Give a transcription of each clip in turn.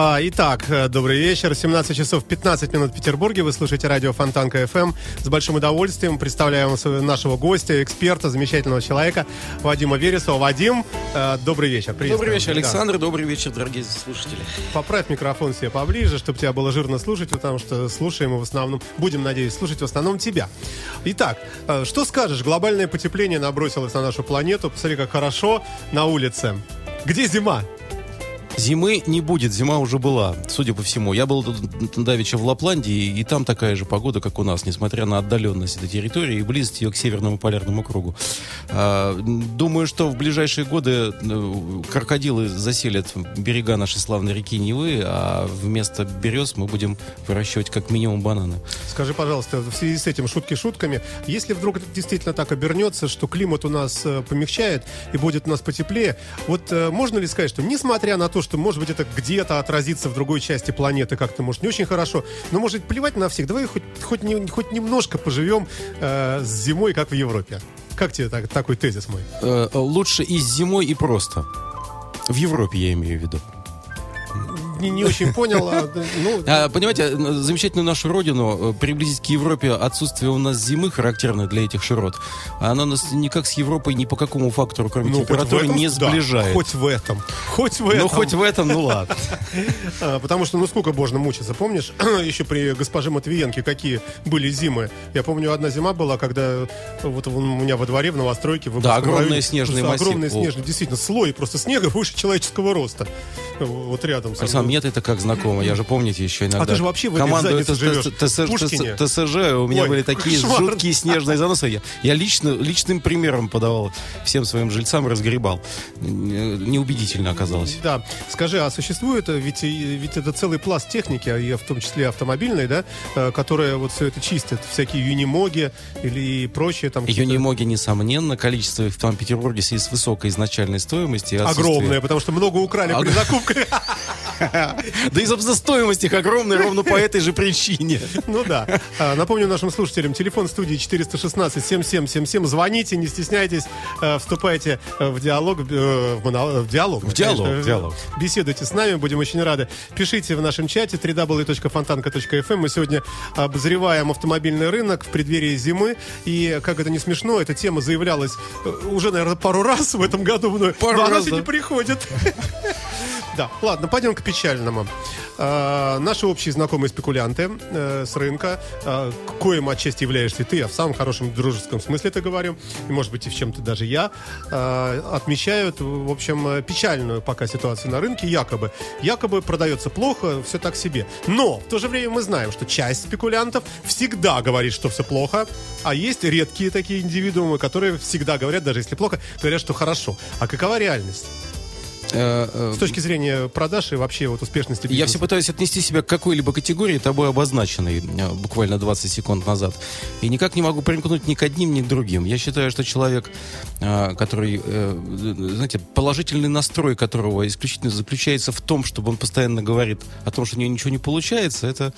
А, итак, э, добрый вечер. 17 часов 15 минут в Петербурге. Вы слушаете радио Фонтанка FM. С большим удовольствием представляем нашего гостя, эксперта, замечательного человека Вадима Вересова. Вадим, э, добрый вечер. Добрый вечер, Александр. Да. Добрый вечер, дорогие слушатели. Поправь микрофон себе поближе, чтобы тебя было жирно слушать, потому что слушаем мы в основном, будем, надеюсь, слушать в основном тебя. Итак, э, что скажешь? Глобальное потепление набросилось на нашу планету. Посмотри, как хорошо на улице. Где зима? Зимы не будет, зима уже была, судя по всему. Я был давеча в Лапландии, и там такая же погода, как у нас, несмотря на отдаленность этой территории и близость ее к Северному полярному кругу. А, думаю, что в ближайшие годы э, крокодилы заселят берега нашей славной реки Невы, а вместо берез мы будем выращивать как минимум бананы. Скажи, пожалуйста, в связи с этим шутки шутками, если вдруг действительно так обернется, что климат у нас э, помягчает и будет у нас потеплее, вот э, можно ли сказать, что несмотря на то, что, может быть, это где-то отразится в другой части планеты как-то, может, не очень хорошо, но, может, плевать на всех. Давай хоть, хоть, не, хоть немножко поживем э, с зимой, как в Европе. Как тебе так, такой тезис мой? Э, лучше и с зимой, и просто. В Европе я имею в виду не, не очень понял. А, ну... а, понимаете, замечательную нашу родину э, приблизить к Европе отсутствие у нас зимы характерное для этих широт. Она нас никак с Европой ни по какому фактору, кроме ну, температуры, этом, не сближает. Да, хоть в этом. Хоть в ну, этом. Ну, хоть в этом, ну ладно. А, потому что, ну, сколько можно мучиться. Помнишь, еще при госпоже Матвиенке какие были зимы? Я помню, одна зима была, когда вот у меня во дворе в новостройке... Да, огромные снежные массивы. Огромные снежные, действительно, слой просто снега выше человеческого роста. Вот рядом. Александр, мне это как знакомо. Я же, помните, еще иногда... А ты же вообще в команду ТСЖ, у меня были такие жуткие снежные заносы. Я лично, личным примером подавал всем своим жильцам, разгребал. Неубедительно оказалось. Да. Скажи, а существует, ведь, ведь это целый пласт техники, а в том числе автомобильной, да, э, которая вот все это чистит, всякие юнимоги или прочее там. Юнимоги, несомненно, количество их в Санкт-Петербурге с высокой изначальной стоимостью. Огромное, потому что много украли при закупке. Да и, собственно, стоимость их огромная ровно по этой же причине. Ну да. А, напомню нашим слушателям, телефон студии 416-7777. Звоните, не стесняйтесь, э, вступайте в диалог. Э, в диалог. В диалог, диалог. Беседуйте с нами, будем очень рады. Пишите в нашем чате www.fontanka.fm. Мы сегодня обозреваем автомобильный рынок в преддверии зимы. И, как это не смешно, эта тема заявлялась э, уже, наверное, пару раз в этом году. Пару но раз, она все да. не приходит. Да, ладно, пойдем к печальному. А, наши общие знакомые спекулянты э, с рынка, э, коим отчасти являешься ты, я в самом хорошем дружеском смысле это говорю, и может быть и в чем-то даже я, э, отмечают, в общем, печальную пока ситуацию на рынке, якобы. Якобы продается плохо, все так себе. Но в то же время мы знаем, что часть спекулянтов всегда говорит, что все плохо, а есть редкие такие индивидуумы, которые всегда говорят, даже если плохо, говорят, что хорошо. А какова реальность? Э, э, С точки зрения продаж и вообще вот успешности бизнеса. Я все пытаюсь отнести себя к какой-либо категории, тобой обозначенной э, буквально 20 секунд назад. И никак не могу примкнуть ни к одним, ни к другим. Я считаю, что человек, который, знаете, положительный настрой которого исключительно заключается в том, чтобы он постоянно говорит о том, что у него ничего не получается, это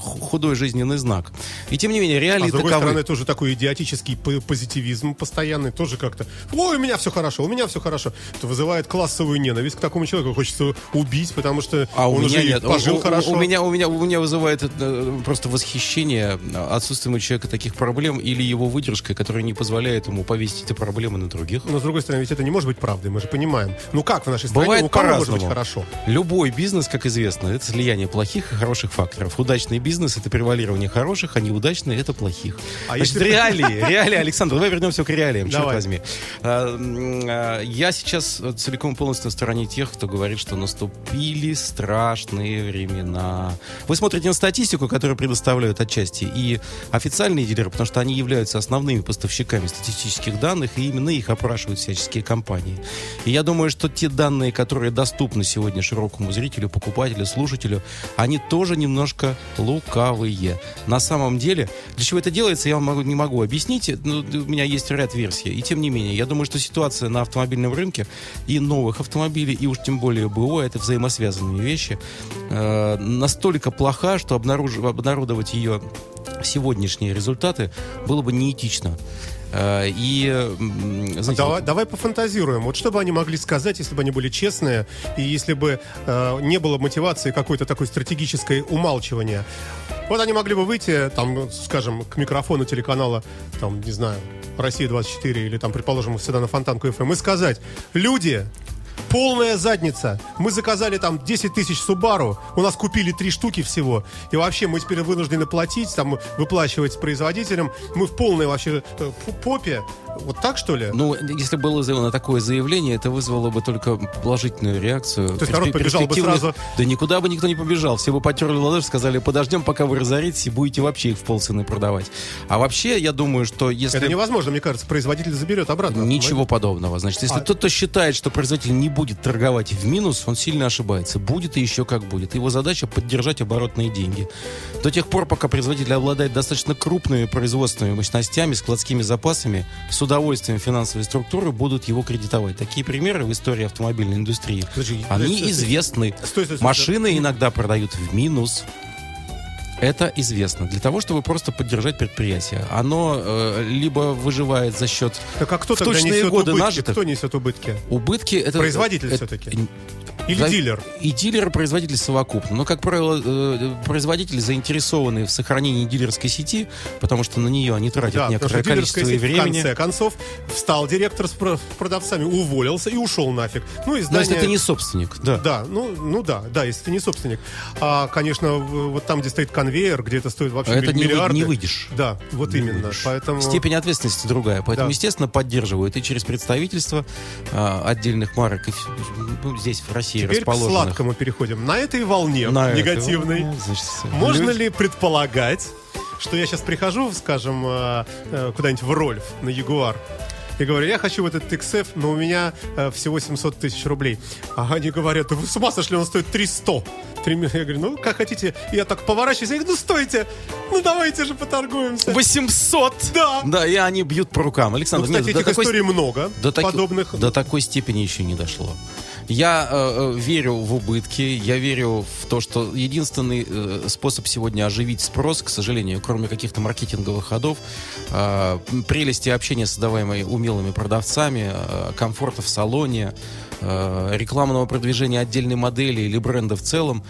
худой жизненный знак. И тем не менее, реалии а с другой таковы. стороны, тоже такой идиотический позитивизм постоянный, тоже как-то, ой, у меня все хорошо, у меня все хорошо. Это вызывает классовую ненависть к такому человеку, хочется убить, потому что а он у меня уже нет. пожил у, хорошо. У, у, меня, у, меня, у меня вызывает э, просто восхищение отсутствием у человека таких проблем или его выдержкой, которая не позволяет ему повесить эти проблемы на других. Но с другой стороны, ведь это не может быть правдой, мы же понимаем. Ну как в нашей стране, Бывает у кого может быть хорошо? Любой бизнес, как известно, это слияние плохих и хороших факторов удачный бизнес – это превалирование хороших, а неудачные – это плохих. А Значит, если... реалии, реалии, Александр, давай вернемся к реалиям, давай. черт возьми. А, а, я сейчас целиком полностью на стороне тех, кто говорит, что наступили страшные времена. Вы смотрите на статистику, которую предоставляют отчасти и официальные дилеры, потому что они являются основными поставщиками статистических данных, и именно их опрашивают всяческие компании. И я думаю, что те данные, которые доступны сегодня широкому зрителю, покупателю, слушателю, они тоже немножко лукавые. На самом деле, для чего это делается, я вам не могу объяснить. Но у меня есть ряд версий. И тем не менее, я думаю, что ситуация на автомобильном рынке и новых автомобилей, и уж тем более БО, это взаимосвязанные вещи, э, настолько плоха, что обнаруж... обнародовать ее сегодняшние результаты было бы неэтично. Э, и, знаете, давай, давай пофантазируем. Вот что бы они могли сказать, если бы они были честные, и если бы э, не было мотивации какой-то такой стратегической умалчивания. Вот они могли бы выйти, там, скажем, к микрофону телеканала, там, не знаю, Россия-24 или там, предположим, всегда на Фонтанку ФМ и сказать, люди, полная задница. Мы заказали там 10 тысяч Субару, у нас купили три штуки всего, и вообще мы теперь вынуждены платить, там, выплачивать производителям. Мы в полной вообще э, попе. Вот так, что ли? Ну, если было сделано такое заявление, это вызвало бы только положительную реакцию. То есть народ побежал бы сразу? Да никуда бы никто не побежал. Все бы потерли ладоши, сказали, подождем, пока вы разоритесь, и будете вообще их в полцены продавать. А вообще, я думаю, что если... Это невозможно, мне кажется, производитель заберет обратно. Ничего подобного. Значит, если а... тот, кто считает, что производитель не будет торговать в минус, он сильно ошибается. Будет и еще как будет. Его задача поддержать оборотные деньги. До тех пор, пока производитель обладает достаточно крупными производственными мощностями, складскими запасами, с удовольствием финансовые структуры будут его кредитовать. Такие примеры в истории автомобильной индустрии, Подожди, они стой, известны. Стой, стой, стой, Машины стой. иногда продают в минус. Это известно. Для того, чтобы просто поддержать предприятие. Оно э, либо выживает за счет так, а кто в точные годы убытки? нажитых. Кто несет убытки? Убытки это... Производитель это, все-таки. Или за... дилер? И дилер, и производитель совокупно. Но, как правило, э, производители заинтересованы в сохранении дилерской сети, потому что на нее они тратят да, некоторое количество сеть, времени. В конце концов, встал директор с продавцами, уволился и ушел нафиг. Ну, издание... Но если ты не собственник. Да, да ну, ну да, да, если ты не собственник. А, конечно, вот там, где стоит конвейер, где это стоит вообще это миллиарды. Не, не выйдешь. Да, вот не именно. Выйдешь. Поэтому... Степень ответственности другая. Поэтому, да. естественно, поддерживают и через представительство а, отдельных марок, и, ну, здесь, в России Теперь расположенных. к сладкому переходим. На этой волне На негативной этой, значит, можно люди... ли предполагать, что я сейчас прихожу, скажем, э, э, куда-нибудь в Рольф на Ягуар, и говорю, я хочу вот этот XF, но у меня э, всего 700 тысяч рублей. А они говорят, да вы с ума сошли, он стоит 300. Я говорю, ну, как хотите. я так поворачиваюсь, я говорю, ну, стойте, ну, давайте же поторгуемся. 800? Да. Да, и они бьют по рукам. Александр, ну, кстати, нет, этих до историй такой... много, до подобных. До такой степени еще не дошло. Я э, э, верю в убытки, я верю в то, что единственный э, способ сегодня оживить спрос, к сожалению, кроме каких-то маркетинговых ходов, э, прелести общения, создаваемой умелыми продавцами, э, комфорта в салоне, э, рекламного продвижения отдельной модели или бренда в целом,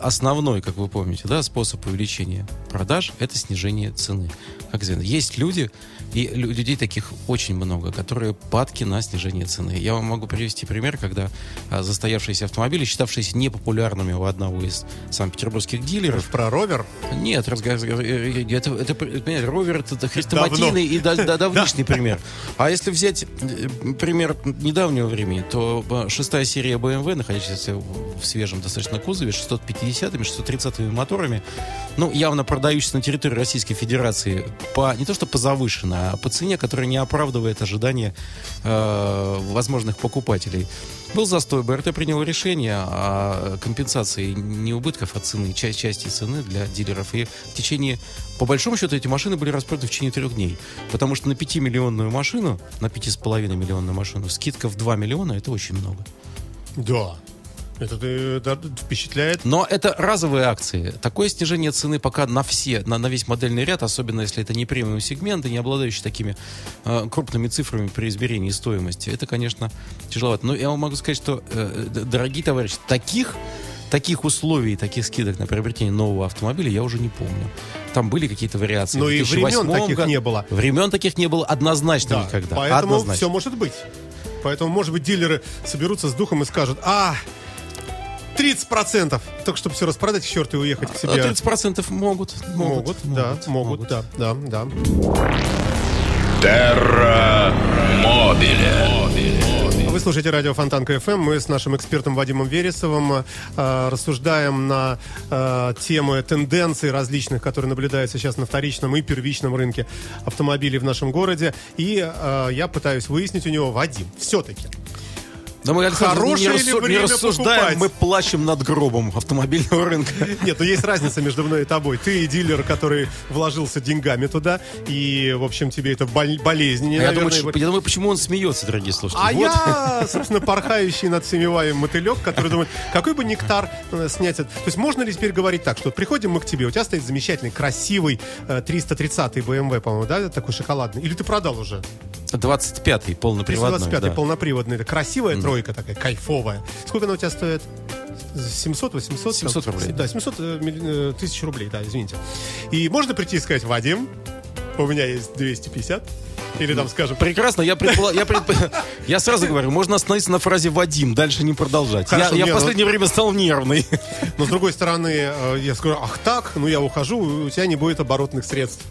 основной, как вы помните, да, способ увеличения продаж – это снижение цены. Как известно, есть люди, и людей таких очень много, которые падки на снижение цены. Я вам могу привести пример, когда а, застоявшиеся автомобили, считавшиеся непопулярными у одного из санкт-петербургских дилеров. Про ровер? Нет, разговор, э, это, это, понимаете, ровер это хрестоматийный и да, да, давнишний пример. А если взять э, пример недавнего времени, то э, шестая серия BMW, находящаяся в свежем достаточно кузове, 650-ми, 630-ми моторами, ну, явно продающийся на территории Российской Федерации по, не то что по завышенной, а по цене, которая не оправдывает ожидания э, возможных покупателей. Был застой, БРТ принял решение о компенсации не убытков, а цены, часть, части цены для дилеров. И в течение, по большому счету, эти машины были распроданы в течение трех дней. Потому что на 5-миллионную машину, на 5,5 миллионную машину, скидка в 2 миллиона, это очень много. Да. Это, это впечатляет. Но это разовые акции. Такое снижение цены пока на все, на, на весь модельный ряд, особенно если это не премиум сегменты, не обладающие такими э, крупными цифрами при измерении стоимости, это, конечно, тяжеловато. Но я вам могу сказать, что, э, дорогие товарищи, таких таких условий, таких скидок на приобретение нового автомобиля я уже не помню. Там были какие-то вариации. Но и времен таких год. не было. Времен таких не было однозначно да, никогда. Поэтому однозначно. все может быть. Поэтому, может быть, дилеры соберутся с духом и скажут, а, 30%. Только чтобы все распродать к черту и уехать к себе. 30% могут. Могут, могут, да, могут, могут, да, да, да. Терра Мобиле. Вы слушаете радио Фонтанка ФМ. Мы с нашим экспертом Вадимом Вересовым э, рассуждаем на э, темы тенденций различных, которые наблюдаются сейчас на вторичном и первичном рынке автомобилей в нашем городе. И э, я пытаюсь выяснить у него, Вадим, все-таки, Да мы, Александр, хорошее не, рассу- не рассуждаем, покупать? мы плачем над гробом автомобильного рынка. Нет, но есть разница между мной и тобой. Ты дилер, который вложился деньгами туда, и, в общем, тебе это бол- болезненнее, А я, думаю, наверное. ч- я думаю, почему он смеется, дорогие слушатели. А Вот. я, собственно, порхающий над всеми вами мотылек, который думает, какой бы нектар э, снять. То есть можно ли теперь говорить так, что приходим мы к тебе, у тебя стоит замечательный, красивый э, 330-й BMW, по-моему, да, такой шоколадный? Или ты продал уже? 25-й полноприводной. 325-й да. полноприводный. Это красивая тройка такая, кайфовая. Сколько она у тебя стоит? 700, 800? 700 там? рублей. Да, 700 э, э, тысяч рублей, да, извините. И можно прийти и сказать, Вадим, у меня есть 250. Или там, скажем, Прекрасно, я, предпола- я, предп- я сразу говорю, можно остановиться на фразе «Вадим», дальше не продолжать. Хорошо, я я в ну- последнее время стал нервный. Но с другой стороны, э, я скажу, ах так, ну я ухожу, у тебя не будет оборотных средств.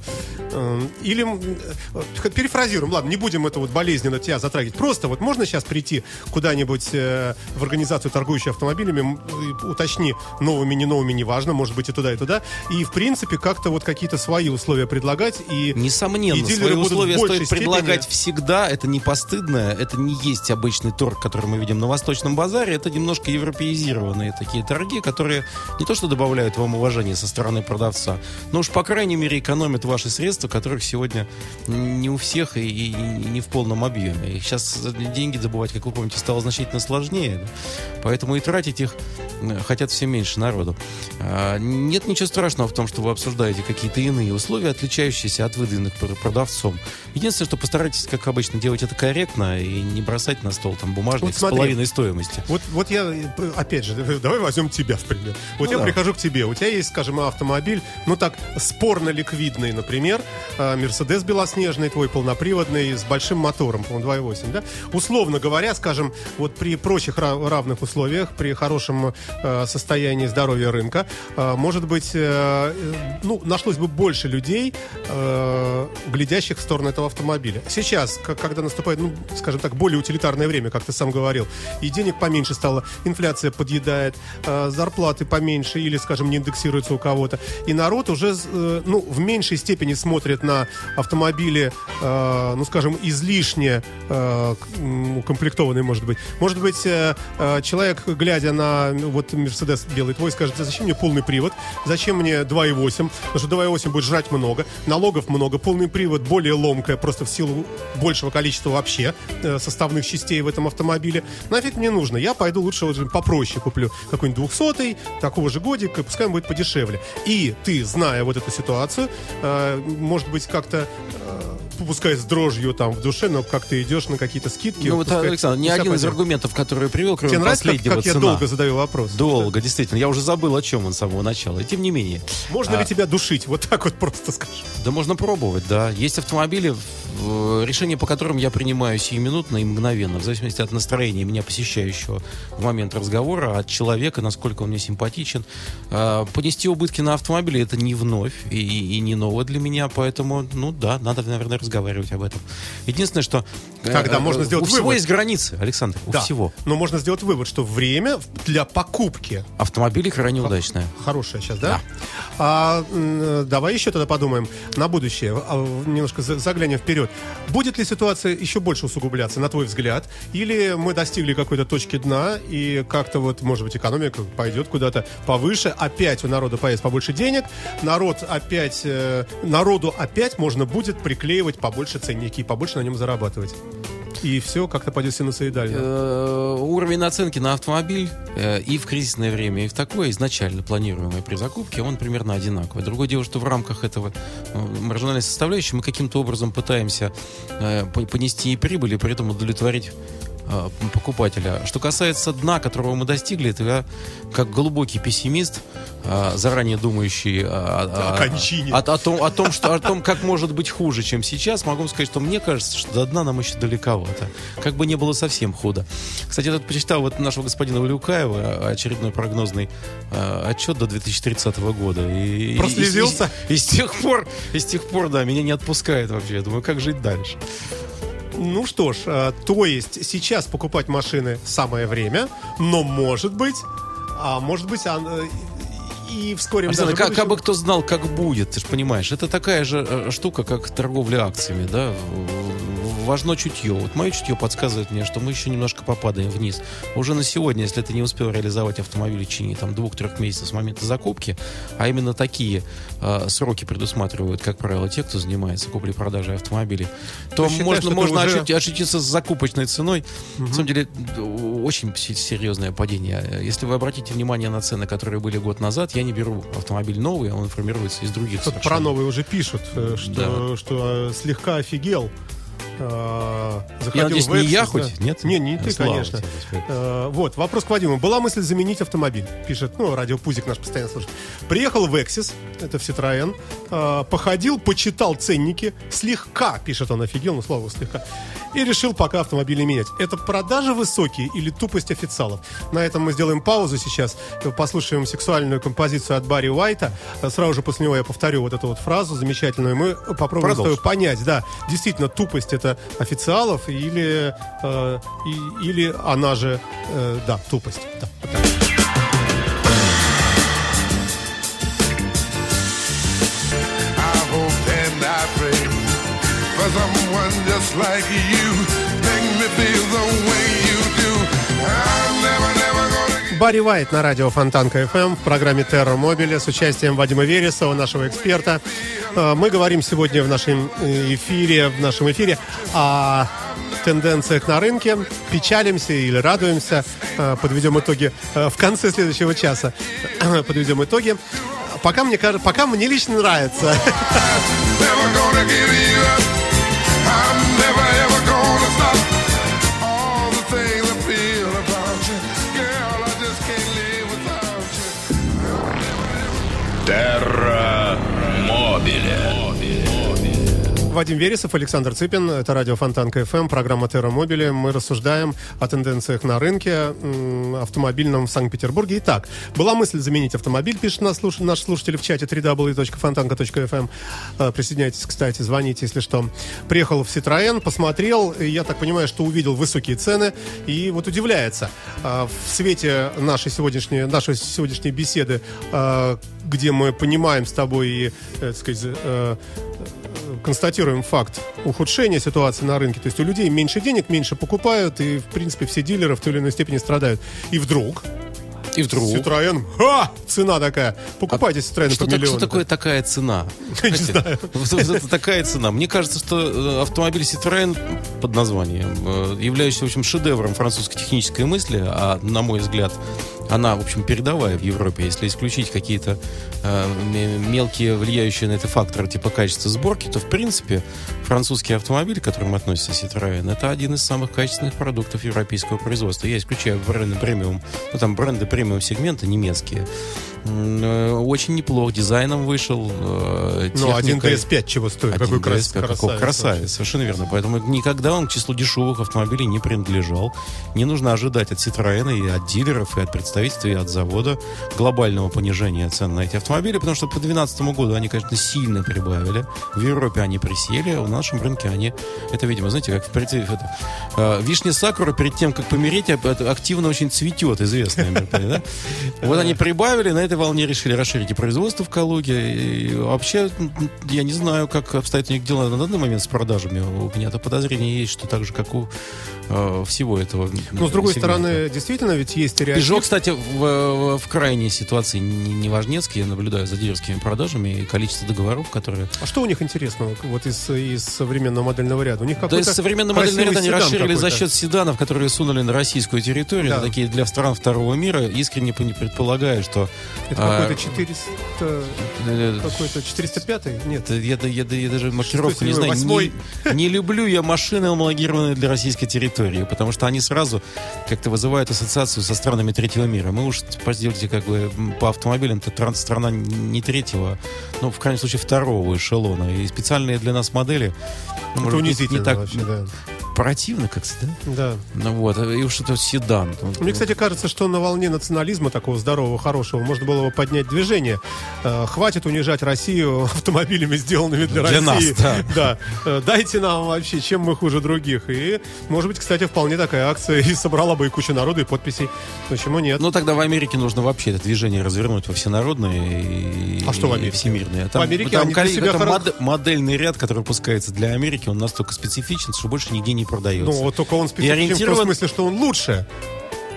Э, Или, э, перефразируем, ладно, не будем это вот болезненно тебя затрагивать. Просто вот можно сейчас прийти куда-нибудь э, в организацию, торгующую автомобилями, уточни, новыми, не новыми, неважно, может быть и туда, и туда, и в принципе как-то вот какие-то свои условия предлагать. И, Несомненно, и свои условия стоит предлагать степени- всегда. Это не постыдно, это не есть обычный торг, который мы видим на Восточном базаре. Это немножко европеизированные такие торги, которые не то что добавляют вам уважение со стороны продавца, но уж, по крайней мере, экономят ваши средства, которых сегодня не у всех и, и- и не в полном объеме. И сейчас деньги добывать, как вы помните, стало значительно сложнее. Поэтому и тратить их э, хотят все меньше народу. А, Нет ничего страшного в том, что вы обсуждаете какие-то иные условия, отличающиеся от выданных пр- продавцом. Единственное, что постарайтесь, как обычно, делать это корректно и не бросать на стол там бумажник Вот с смотри. половиной стоимости. Вот, вот я, опять же, давай возьмем тебя, в пример. Вот Ну я да. прихожу к тебе, у тебя есть, скажем, автомобиль, ну так, спорно ликвидный, например, э, Мерседес белоснежный, твой полноприводный, с большим мотором, по-моему, 2.8, да? Условно говоря, скажем, вот при прочих ра- равных условиях, при хорошем э, состоянии здоровья рынка, э, может быть, э, э, ну, нашлось бы больше людей, глядящих в сторону этого автомобиля. Сейчас, к- когда наступает, ну, скажем так, более утилитарное время, как ты сам говорил, и денег поменьше стало, инфляция подъедает, э, зарплаты поменьше или, скажем, не индексируются у кого-то, и народ уже, э, ну, в меньшей степени смотрит на автомобили, э, ну, скажем, излишне э, укомплектованные, может быть. Может быть, э, э, человек, глядя на ну, вот Мерседес белый твой, скажет, «Да зачем мне полный привод, зачем мне 2.8, потому что 2.8 будет жрать много, налогов много, полный привод более ломкая, просто в силу большего количества вообще э, составных частей в этом автомобиле. Нафиг мне нужно, я пойду лучше вот попроще куплю какой-нибудь 200 такого же годика, пускай он будет подешевле. И ты, зная вот эту ситуацию, э, может быть, как-то э, пускай с дрожью там в душе, но как ты идешь на какие-то скидки. Ну вот, пускай- Александр, ни один из пойдет. аргументов, которые привел, кроме Тебе нравится, как, последнего, как я цена. долго задаю вопрос? Долго, действительно. Я уже забыл, о чем он с самого начала. И тем не менее. Можно А, ли тебя душить? Вот так вот просто скажу. Да можно пробовать, да. Есть автомобили, решения по которым я принимаю сиюминутно и мгновенно, в зависимости от настроения меня посещающего в момент разговора, от человека, насколько он мне симпатичен. А, Понести убытки на автомобиле это не вновь и, и не ново для меня, поэтому, ну да, надо, наверное, разговаривать об этом. Единственное, что... э, Тогда э, можно сделать У всего вывод. есть границы, Александр, у Да. всего. Но можно сделать вывод, что время для покупки Автомобили крайне удачные. Хорошая сейчас, да? А, м, давай еще тогда подумаем на будущее, а, немножко за- заглянем вперед. Будет ли ситуация еще больше усугубляться, на твой взгляд? Или мы достигли какой-то точки дна, и как-то вот, может быть, экономика пойдет куда-то повыше, опять у народа появится побольше денег, народ опять, э, народу опять можно будет приклеивать побольше ценники и побольше на нем зарабатывать. И все как-то пойдет синусоидально. Э, уровень наценки на автомобиль э, и в кризисное время, и в такое изначально планируемое при закупке, он примерно одинаковый. Другое дело, что в рамках этого э, маржинальной составляющей мы каким-то образом пытаемся по- понести и прибыль, и при этом удовлетворить покупателя. Что касается дна, которого мы достигли, это я, как глубокий пессимист, э, заранее думающий о, о- О том, о, том, что, о том, как может быть хуже, чем сейчас, могу сказать, что мне кажется, что до дна нам еще далековато. Как бы не было совсем худо. Кстати, я тут почитал вот нашего господина Валюкаева очередной прогнозный э, отчет до 2030 года. И, и- Прослезился? И, и с тех пор, и с тех пор, да, меня не отпускает вообще. Я думаю, как жить дальше? Ну что ж, э, то есть сейчас покупать машины самое время, но может быть, а может быть, э, и вскоре Александр, как, будущем- как бы кто знал, как будет, ты же понимаешь, это такая же э, штука, как торговля акциями, да, важно чутье. Вот мое чутье подсказывает мне, что мы еще немножко попадаем вниз. Уже на сегодня, если ты не успел реализовать автомобиль в течение там, двух-трех месяцев с момента закупки, а именно такие э, сроки предусматривают, как правило, те, кто занимается куплей-продажей автомобилей, то считаешь, можно, можно уже... ощутиться с закупочной ценой. Угу. На самом деле, очень серьезное падение. Если вы обратите внимание на цены, которые были год назад, я не беру автомобиль новый, он формируется из других. Про новый уже пишут, э, что, да. что э, слегка офигел э, заходил я надеюсь, в не я хоть? Нет? Не, не ты, Слава конечно. Э, вот, вопрос к Вадиму. Была мысль заменить автомобиль, пишет, ну, радио Пузик наш постоянно слушает. Приехал в Exis, это в Citroёn, э, походил, почитал ценники, слегка, пишет он, офигел, ну, слава слегка, и решил пока автомобиль не менять. Это продажи высокие или тупость официалов? На этом мы сделаем паузу сейчас, послушаем сексуальную композицию от Барри Уайта. Сразу же после него я повторю вот эту вот фразу замечательную, мы попробуем понять, да, действительно, тупость это официалов или, э, и, или она же, э, да, тупость. Да, вот так. Барри Вайт на радио Фонтанка FM в программе Терра Мобиля с участием Вадима Вересова, нашего эксперта. Э, мы говорим сегодня в нашем э, эфире, в нашем эфире о тенденциях на рынке, печалимся или радуемся, э, подведем итоги в конце следующего часа. Подведем итоги. Пока мне, пока мне лично нравится. Вадим Вересов, Александр Цыпин. Это радио Фонтанка ФМ, программа Терра Мобили. Мы рассуждаем о тенденциях на рынке автомобильном в Санкт-Петербурге. Итак, была мысль заменить автомобиль, пишет наш, слуш... наш слушатель в чате www.fontanka.fm. Э, присоединяйтесь, кстати, звоните, если что. Приехал в Citroën, посмотрел, и я так понимаю, что увидел высокие цены, и вот удивляется. Э, в свете нашей сегодняшней, нашей сегодняшней беседы, э, где мы понимаем с тобой и, так сказать, констатируем факт ухудшения ситуации на рынке. То есть у людей меньше денег, меньше покупают, и, в принципе, все дилеры в той или иной степени страдают. И вдруг и вдруг... Citroёn, ха! Цена такая. Покупайте Citroёn а что, по миллиону. Что такое такая цена? Не знаю. Такая цена. Мне кажется, что э, автомобиль Citroёn под названием, э, являющийся, в общем, шедевром французской технической мысли, а, на мой взгляд, она, в общем, передовая в Европе. Если исключить какие-то э, мелкие влияющие на это факторы, типа качества сборки, то, в принципе, французский автомобиль, к которому относится Citroёn, это один из самых качественных продуктов европейского производства. Я исключаю бренды премиум, ну, там бренды премиум сегмента немецкие. Э, очень неплох. Дизайном вышел. Э, ну, один DS5 чего стоит? Какой крас... красавец. Какой красавец, совершенно верно. Поэтому никогда он к числу дешевых автомобилей не принадлежал. Не нужно ожидать от Citroёn и от дилеров, и от представительства, и от завода глобального понижения цен на эти автомобили, потому что по 2012 году они, конечно, сильно прибавили. В Европе они присели, а в нашем рынке они... Это, видимо, знаете, как в это, э, вишня сакура перед тем, как помереть, активно очень цветет, известная. Да? Вот они прибавили, на это этой волне решили расширить и производство в Калуге. И вообще, я не знаю, как обстоят у них дела на данный момент с продажами. У меня-то подозрение есть, что так же, как у э, всего этого. Но, с другой сегмента. стороны, действительно, ведь есть реальность. Peugeot, кстати, в, в крайней ситуации не, не важнецкий. Я наблюдаю за дилерскими продажами и количество договоров, которые... А что у них интересного вот из, из современного модельного ряда? У них какой-то Да, из современного модельного ряда они расширили за счет седанов, которые сунули на российскую территорию, да. такие для стран второго мира, искренне предполагаю, что это а, какой-то 400... Э, какой-то 405 Нет. Я, я, я, я даже маркировку не знаю. Не, не люблю я машины, homologированные для российской территории, потому что они сразу как-то вызывают ассоциацию со странами третьего мира. Мы уж поделите как бы по автомобилям, это страна не третьего, ну, в крайнем случае, второго эшелона. И специальные для нас модели... Это унизительно не так, вообще, да корпоративно как-то, да? Да. Ну вот, и уж это седан. Мне, кстати, кажется, что на волне национализма такого здорового, хорошего, можно было бы поднять движение. Э, хватит унижать Россию автомобилями, сделанными для, Для нас, России. да. Да. Э, Дайте нам вообще, чем мы хуже других. И, может быть, кстати, вполне такая акция и собрала бы и кучу народу, и подписей. Почему нет? Ну, тогда в Америке нужно вообще это движение развернуть во всенародное и, А что в и Америке? всемирное. В Америке там они коли- себя это хоро- мод- модельный ряд, который выпускается для Америки, он настолько специфичен, что больше нигде не продается. Ну, вот только он специфичен в том ориентирован- смысле, что он лучше.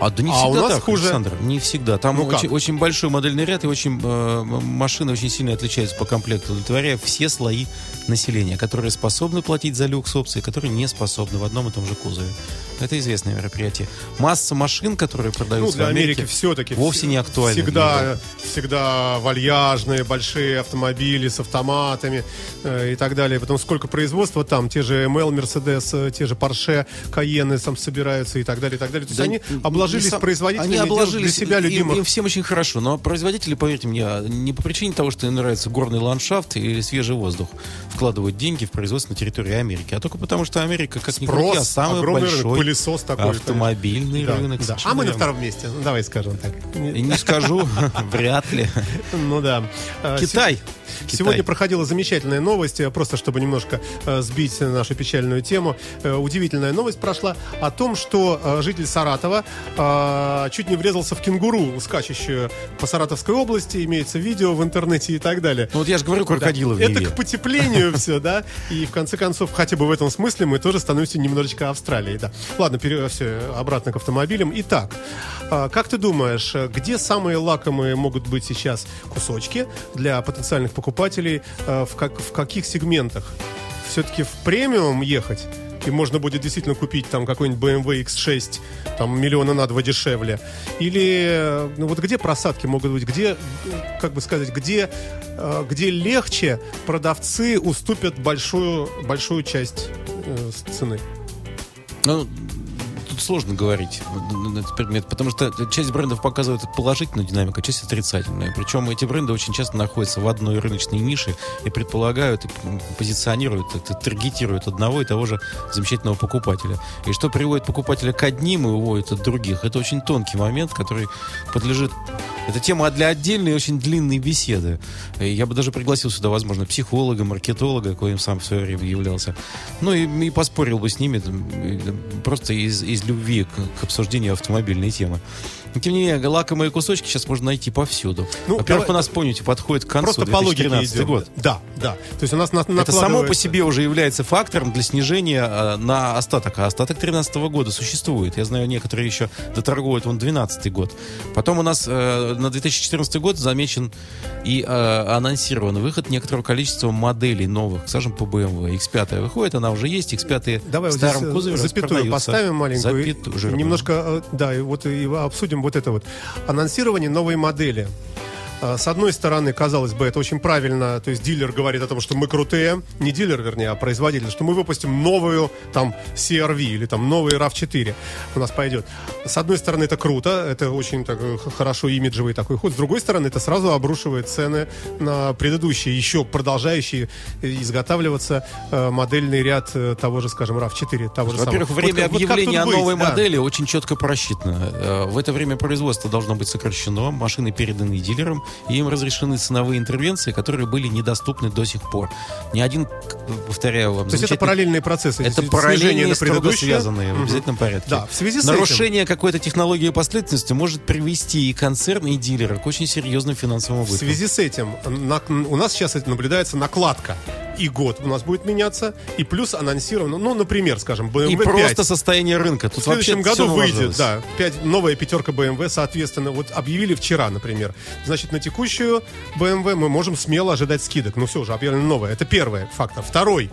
А да не А всегда у нас так, хуже. Александр, не всегда. Там Ну как? очень, очень большой модельный ряд и очень э, машины очень сильно отличаются по комплекту, удовлетворяя все слои населения, которые способны платить за люкс опции, которые не способны в одном и том же кузове. Это известное мероприятие. Масса машин, которые Ну, продаются для в Америке, Америки все-таки вовсе не актуальны. Всегда, всегда вальяжные, большие автомобили с автоматами э, и так далее. Потом сколько производства там, те же ML, Mercedes, э, те же Porsche, Cayenne там собираются и так далее, и так далее. То есть Да, они обложились сам- производителями Они обложились для себя им- любимых. Им, всем очень хорошо, но производители, поверьте мне, не по причине того, что им нравится горный ландшафт или свежий воздух, вкладывают деньги в производство на территории Америки, а только потому, что Америка, как ни крути, а Спрос, самый огромный рынок, большой пылесос такой. автомобильный Да, рынок. да. А мы на втором месте. Ну, давай скажем так. Не скажу, вряд ли. Ну да. Э, Китай. Сегодня проходила замечательная новость, э, просто чтобы немножко э, сбить нашу печальную тему. Э, удивительная новость прошла о том, что житель Саратова э, чуть не врезался в кенгуру, скачущую по Саратовской области, имеется видео в интернете и так далее. Ну вот я же говорю, крокодилы в Это Неве. к потеплению все, да. И в конце концов, хотя бы в этом смысле мы тоже становимся немножечко Австралией, да. Ладно, все, обратно к автомобилям. Итак, а, как ты думаешь, где самые лакомые могут быть сейчас кусочки для потенциальных покупателей? э, В, как, в каких сегментах? Все-таки в премиум ехать? И можно будет действительно купить там какой-нибудь BMW X6 там миллиона на два дешевле. Или ну, вот где просадки могут быть? Где, как бы сказать, где, э, где легче продавцы уступят большую, большую часть э, цены? Ну, тут сложно говорить на этот предмет, потому что часть брендов показывает положительную динамику, а часть отрицательную. Причем эти бренды очень часто находятся в одной рыночной нише и предполагают, и позиционируют, и таргетируют одного и того же замечательного покупателя. И что приводит покупателя к одним и уводит от других, это очень тонкий момент, который подлежит... Это тема для отдельной очень длинной беседы. Я бы даже пригласил сюда, возможно, психолога, маркетолога, коим сам в свое время являлся. Ну и, и поспорил бы с ними просто из, из любви к, к обсуждению автомобильной темы. Но, тем не менее, лакомые кусочки сейчас можно найти повсюду. Ну, Во-первых, у нас, помните, подходит к концу Просто по логике 2013 идем. год. Да, да. То есть у нас на, Это само по себе уже является фактором для снижения э, на остаток. А остаток 2013 года существует. Я знаю, некоторые еще доторгуют вон 2012 год. Потом у нас э, на 2014 год замечен и э, анонсирован выход некоторого количества моделей новых, скажем, по BMW. X5 выходит, она уже есть. X5 Давай в вот старом э, кузове запятую поставим маленькую. Запятую, немножко, э, да, и вот и обсудим вот это вот. Анонсирование новой модели. А, С одной стороны, казалось бы, это очень правильно, то есть дилер говорит о том, что мы крутые, не дилер, вернее, а производитель, что мы выпустим новую там CRV или там новый RAV4 у нас пойдет. С одной стороны, это круто, это очень так, э, хорошо имиджевый такой ход. С другой стороны, это сразу обрушивает цены на предыдущие, еще продолжающие э, изготавливаться э, модельный ряд того же, скажем, RAV4, того же Во-первых, самого. время Вот как- вот объявления о быть? новой Да. модели очень четко просчитано. В это время производство должно быть сокращено, машины переданы дилерам, и им разрешены ценовые интервенции, которые были недоступны до сих пор. Ни один, повторяю вам, То есть это параллельные процессы. Это параллельные, на строго связанные в Мгм. обязательном порядке. Да, в связи с Нарушение какой-то технологии последовательности может привести и концерн, и дилера к очень серьезным финансовым В убыткам. связи с этим на- у нас сейчас наблюдается накладка. И год у нас будет меняться, и плюс анонсировано, ну, например, скажем, BMW И 5. просто состояние рынка. Тут В следующем году выйдет, да, 5, новая пятерка BMW, соответственно, вот объявили вчера, например. Значит, на текущую BMW мы можем смело ожидать скидок. Ну все, уже объявлено новое. Это первый фактор. Второй.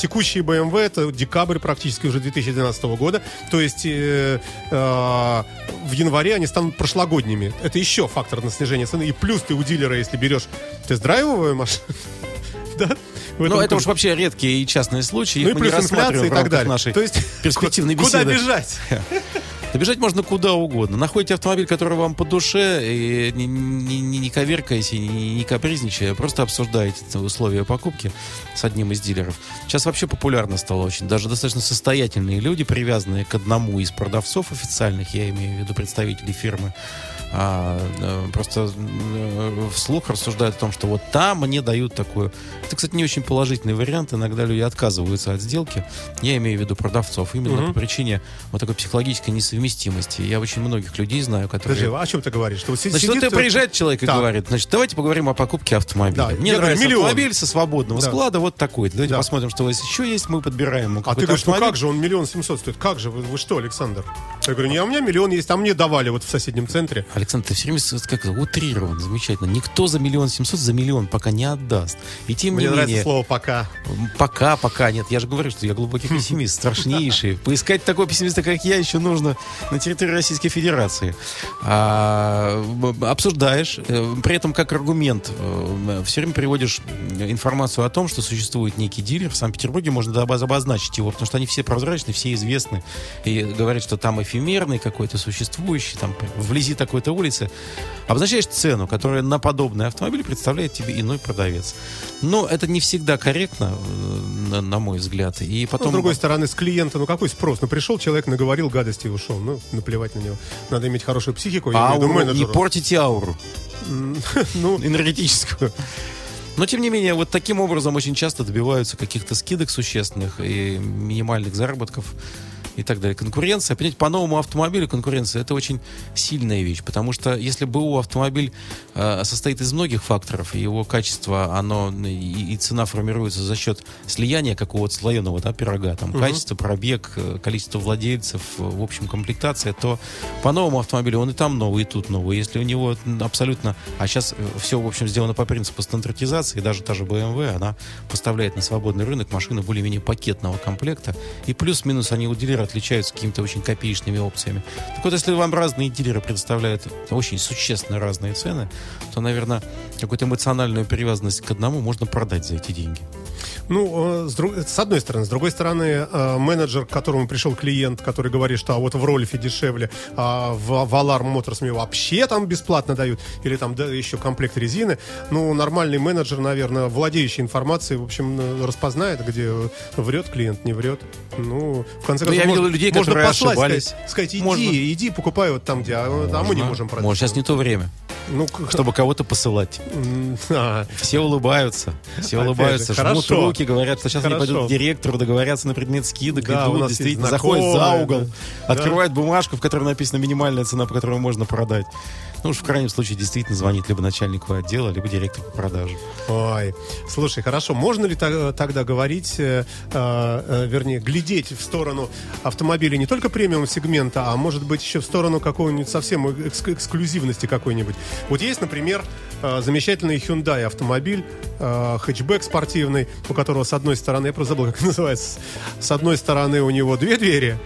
Текущие BMW, это декабрь практически уже 2012 года. То есть э, э, в январе они станут прошлогодними. Это еще фактор на снижение цены. И плюс ты у дилера, если берешь тест-драйвовую машину, да, Ну, это уж вообще редкие и частные случаи. Ну и плюс инфляция и так далее. нашей То есть перспективной ку- Куда беседы. бежать? Добежать можно куда угодно. Находите автомобиль, который вам по душе, и не, не, не, не коверкаясь, не, не капризничая, просто обсуждаете условия покупки с одним из дилеров. Сейчас вообще популярно стало очень. Даже достаточно состоятельные люди, привязанные к одному из продавцов официальных, я имею в виду представителей фирмы, а, э, просто э, вслух рассуждают о том, что вот там мне дают такую... Это, кстати, не очень положительный вариант. Иногда люди отказываются от сделки. Я имею в виду продавцов. Именно угу. по причине вот такой психологической несовместимости. Я очень многих людей знаю, которые... Подожди, о чем ты говоришь? Что вот значит, сидит... вот приезжает человек и так. говорит, значит, давайте поговорим о покупке автомобиля. Да, мне нравится говорю, автомобиль со свободного да. склада, вот такой. Давайте да. посмотрим, что у вас еще есть, мы подбираем. А ты говоришь, ну как же, он миллион семьсот стоит. Как же, вы, вы что, Александр? Я говорю, не, а у меня миллион есть, а мне давали вот в соседнем центре. Александр, ты все время как утрирован, замечательно. Никто за миллион семьсот за миллион пока не отдаст. И тем Мне не нравится менее... слово «пока». Пока, пока. Нет, я же говорю, что я глубокий пессимист, страшнейший. Поискать такого пессимиста, как я, еще нужно на территории Российской Федерации. А, обсуждаешь, э, при этом как аргумент э, все время приводишь информацию о том, что существует некий дилер в Санкт-Петербурге, можно обозначить его, потому что они все прозрачны, все известны, и говорят, что там эфемерный какой-то существующий, там вблизи такой-то улицы. Обозначаешь цену, которая на подобный автомобиль представляет тебе иной продавец. Но это не всегда корректно, э, на, на мой взгляд. И потом... Ну, с другой стороны, с клиента, ну какой спрос? Ну пришел человек, наговорил гадости и ушел. Ну, наплевать на него. Надо иметь хорошую психику. Ауру, не портите ауру. ну, энергетическую. Но, тем не менее, вот таким образом очень часто добиваются каких-то скидок существенных и минимальных заработков и так далее. Конкуренция, понимаете, по новому автомобилю конкуренция это очень сильная вещь, потому что если БУ автомобиль э, состоит из многих факторов, и его качество, оно и, и цена формируется за счет слияния какого-то слоеного да, пирога, там угу. качество, пробег, э, количество владельцев, в общем, комплектация, то по новому автомобилю он и там новый, и тут новый. Если у него абсолютно, а сейчас э, все, в общем, сделано по принципу стандартизации, даже та же BMW, она поставляет на свободный рынок машины более-менее пакетного комплекта, и плюс-минус они у дилера отличаются какими-то очень копеечными опциями. Так вот, если вам разные дилеры предоставляют очень существенно разные цены, то, наверное, какую-то эмоциональную привязанность к одному можно продать за эти деньги. Ну, э, с, друг, с одной стороны. С другой стороны, э, менеджер, к которому пришел клиент, который говорит, что а вот в Рольфе дешевле, а в, в Alarm Motors мне вообще там бесплатно дают, или там да, еще комплект резины. Ну, нормальный менеджер, наверное, владеющий информацией, в общем, э, распознает, где врет клиент, не врет. Ну, в конце концов, я видел людей, можно которые послать, ошибались. Сказать, сказать иди, можно. иди, покупай вот там, где, а, а мы не можем продать. Может, сейчас не то время. Ну, чтобы кого-то посылать. Все улыбаются. Все улыбаются, жмут руки, говорят, что сейчас они пойдут к директору, договорятся на предмет скидок, идут, действительно, заходят за угол, открывают бумажку, в которой написана минимальная цена, по которой можно продать. Ну уж в крайнем случае действительно звонит либо начальнику отдела, либо директору по продаже. Ой, слушай, хорошо, можно ли тогда говорить, э, э, вернее, глядеть в сторону автомобиля не только премиум сегмента, а может быть еще в сторону какой-нибудь совсем экск эксклюзивности какой-нибудь? Вот есть, например, э, замечательный Hyundai автомобиль, э, хэтчбэк спортивный, у которого с одной стороны, я просто забыл, как называется, с одной стороны у него две двери,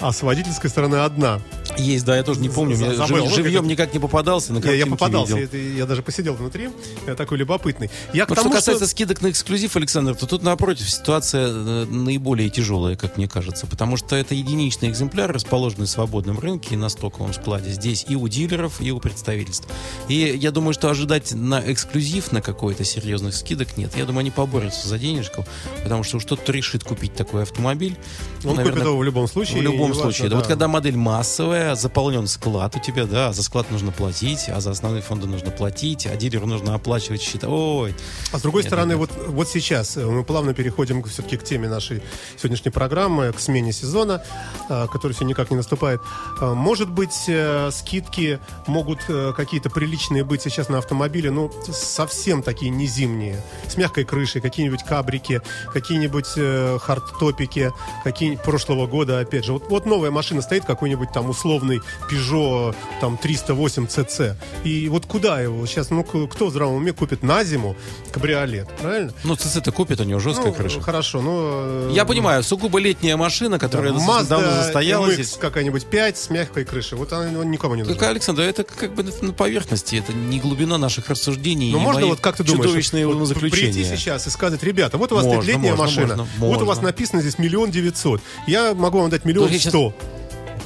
а с водительской стороны одна. Есть, да, я тоже не помню. Забыл. Жив, ну, живьем это... никак не попадался. На я, я попадался, я, я даже посидел внутри. Я такой любопытный. Я тому, что касается что... скидок на эксклюзив, Александр, то тут напротив ситуация э, наиболее тяжелая, как мне кажется. Потому что это единичный экземпляр, расположенный в свободном рынке и на стоковом складе. Здесь и у дилеров, и у представительств. И я думаю, что ожидать на эксклюзив на какой-то серьезных скидок нет. Я думаю, они поборются за денежку, потому что уж кто-то решит купить такой автомобиль. Он наверное, купит его в любом случае. В любом случае. Важно, да. Вот когда модель массовая, заполнен склад у тебя, да, а за склад нужно платить, а за основные фонды нужно платить, а дилеру нужно оплачивать счета. Ой. А с другой нет, стороны, нет. вот, вот сейчас э, мы плавно переходим все-таки к теме нашей сегодняшней программы, к смене сезона, э, который все никак не наступает. Э, может быть, скидки могут какие-то приличные быть сейчас на автомобиле, ну, совсем такие не зимние, с мягкой крышей, какие-нибудь кабрики, какие-нибудь хардтопики, какие-нибудь прошлого года, опять же. Вот, вот новая машина стоит, какой-нибудь там условный условный Peugeot там 308 CC. И вот куда его сейчас, ну кто в здравом уме купит на зиму кабриолет, правильно? Ну CC-то купит, у него жесткая ну, крыша. Хорошо, ну... Я понимаю, сугубо летняя машина, которая да, Mazda давно застоялась. здесь. какая-нибудь 5 с мягкой крышей. Вот она никому не нужна. Так, Александр, это как бы на поверхности, это не глубина наших рассуждений. Ну можно вот как ты думаешь, чудовищные вот, прийти сейчас и сказать, ребята, вот у вас можно, летняя можно, машина, можно, вот можно. у вас написано здесь миллион девятьсот, я могу вам дать миллион сто.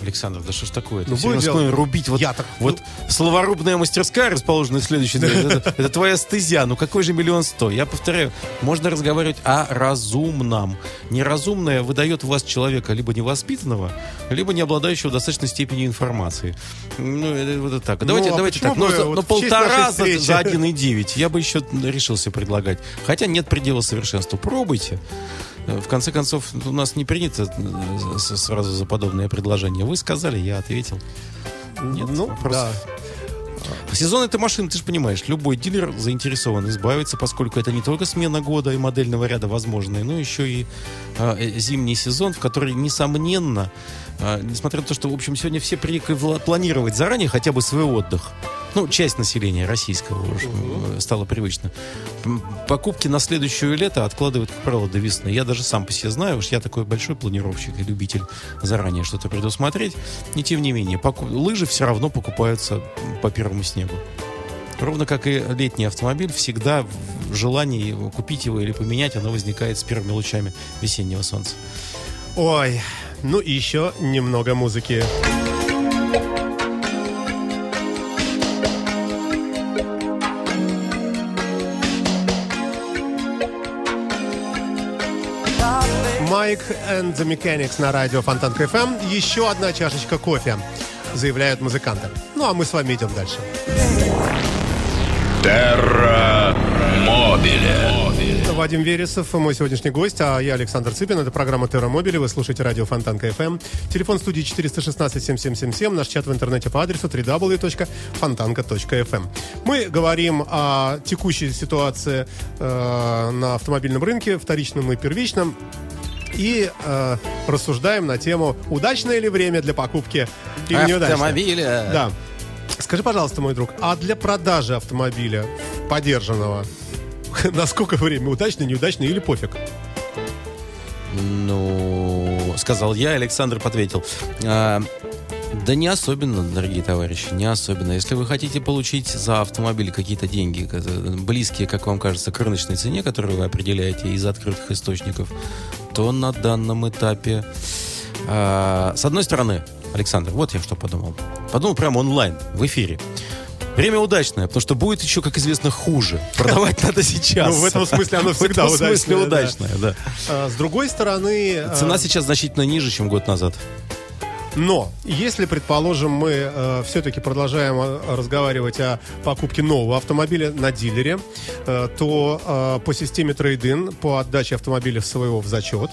Александр, да что ж такое? Ну, все дело... рубить. Вот, я так... вот словорубная мастерская, расположенная в следующей это, это твоя стезя. Ну какой же миллион сто? Я повторяю, можно разговаривать о разумном. Неразумное выдает вас человека либо невоспитанного, либо не обладающего достаточной степенью информации. Ну, это, вот так. Давайте, ну, а давайте так. Ну, вот ну полтора за, за 1,9. Я бы еще решился предлагать. Хотя нет предела совершенства. Пробуйте. В конце концов, у нас не принято э, сразу за подобное предложение. Вы сказали, я ответил. Нет, ну, вопрос. да. Сезон это машина, ты же понимаешь, любой дилер заинтересован избавиться, поскольку это не только смена года и модельного ряда возможная, но еще и э, зимний сезон, в который, несомненно, э, несмотря на то, что, в общем, сегодня все привыкли планировать заранее хотя бы свой отдых, ну, часть населения российского уже угу. стало привычно. Покупки на следующее лето откладывают, как правило, до весны. Я даже сам по себе знаю, уж я такой большой планировщик и любитель заранее что-то предусмотреть. И тем не менее, покуп... лыжи все равно покупаются по первому снегу. Ровно как и летний автомобиль, всегда желание купить его или поменять, оно возникает с первыми лучами весеннего солнца. Ой, ну и еще немного музыки. Mike and the Mechanics на радио Фонтанка FM. Еще одна чашечка кофе, заявляют музыканты. Ну, а мы с вами идем дальше. Terra Mobile. Вадим Вересов, мой сегодняшний гость, а я Александр Цыпин. Это программа Terra Mobile. Вы слушаете радио Фонтанка FM. Телефон студии 416-7777. Наш чат в интернете по адресу www.fontanka.fm. Мы говорим о текущей ситуации э, на автомобильном рынке, вторичном и первичном и э, рассуждаем на тему, удачное ли время для покупки или неудачное. Автомобиля. Да. Скажи, пожалуйста, мой друг, а для продажи автомобиля подержанного насколько время удачно, неудачно или пофиг? Ну, сказал я, Александр ответил. А, да не особенно, дорогие товарищи, не особенно. Если вы хотите получить за автомобиль какие-то деньги, близкие, как вам кажется, к рыночной цене, которую вы определяете из открытых источников, то на данном этапе... Э, с одной стороны, Александр, вот я что подумал. Подумал прямо онлайн, в эфире. Время удачное, потому что будет еще, как известно, хуже. Продавать надо сейчас. Ну, в этом смысле оно всегда удачное. В этом смысле удачное, да. А, с другой стороны... А, Цена сейчас значительно ниже, чем год назад. Но если, предположим, мы э, все-таки продолжаем э, разговаривать о покупке нового автомобиля на дилере, э, то э, по системе трейдин, по отдаче автомобиля своего в зачет,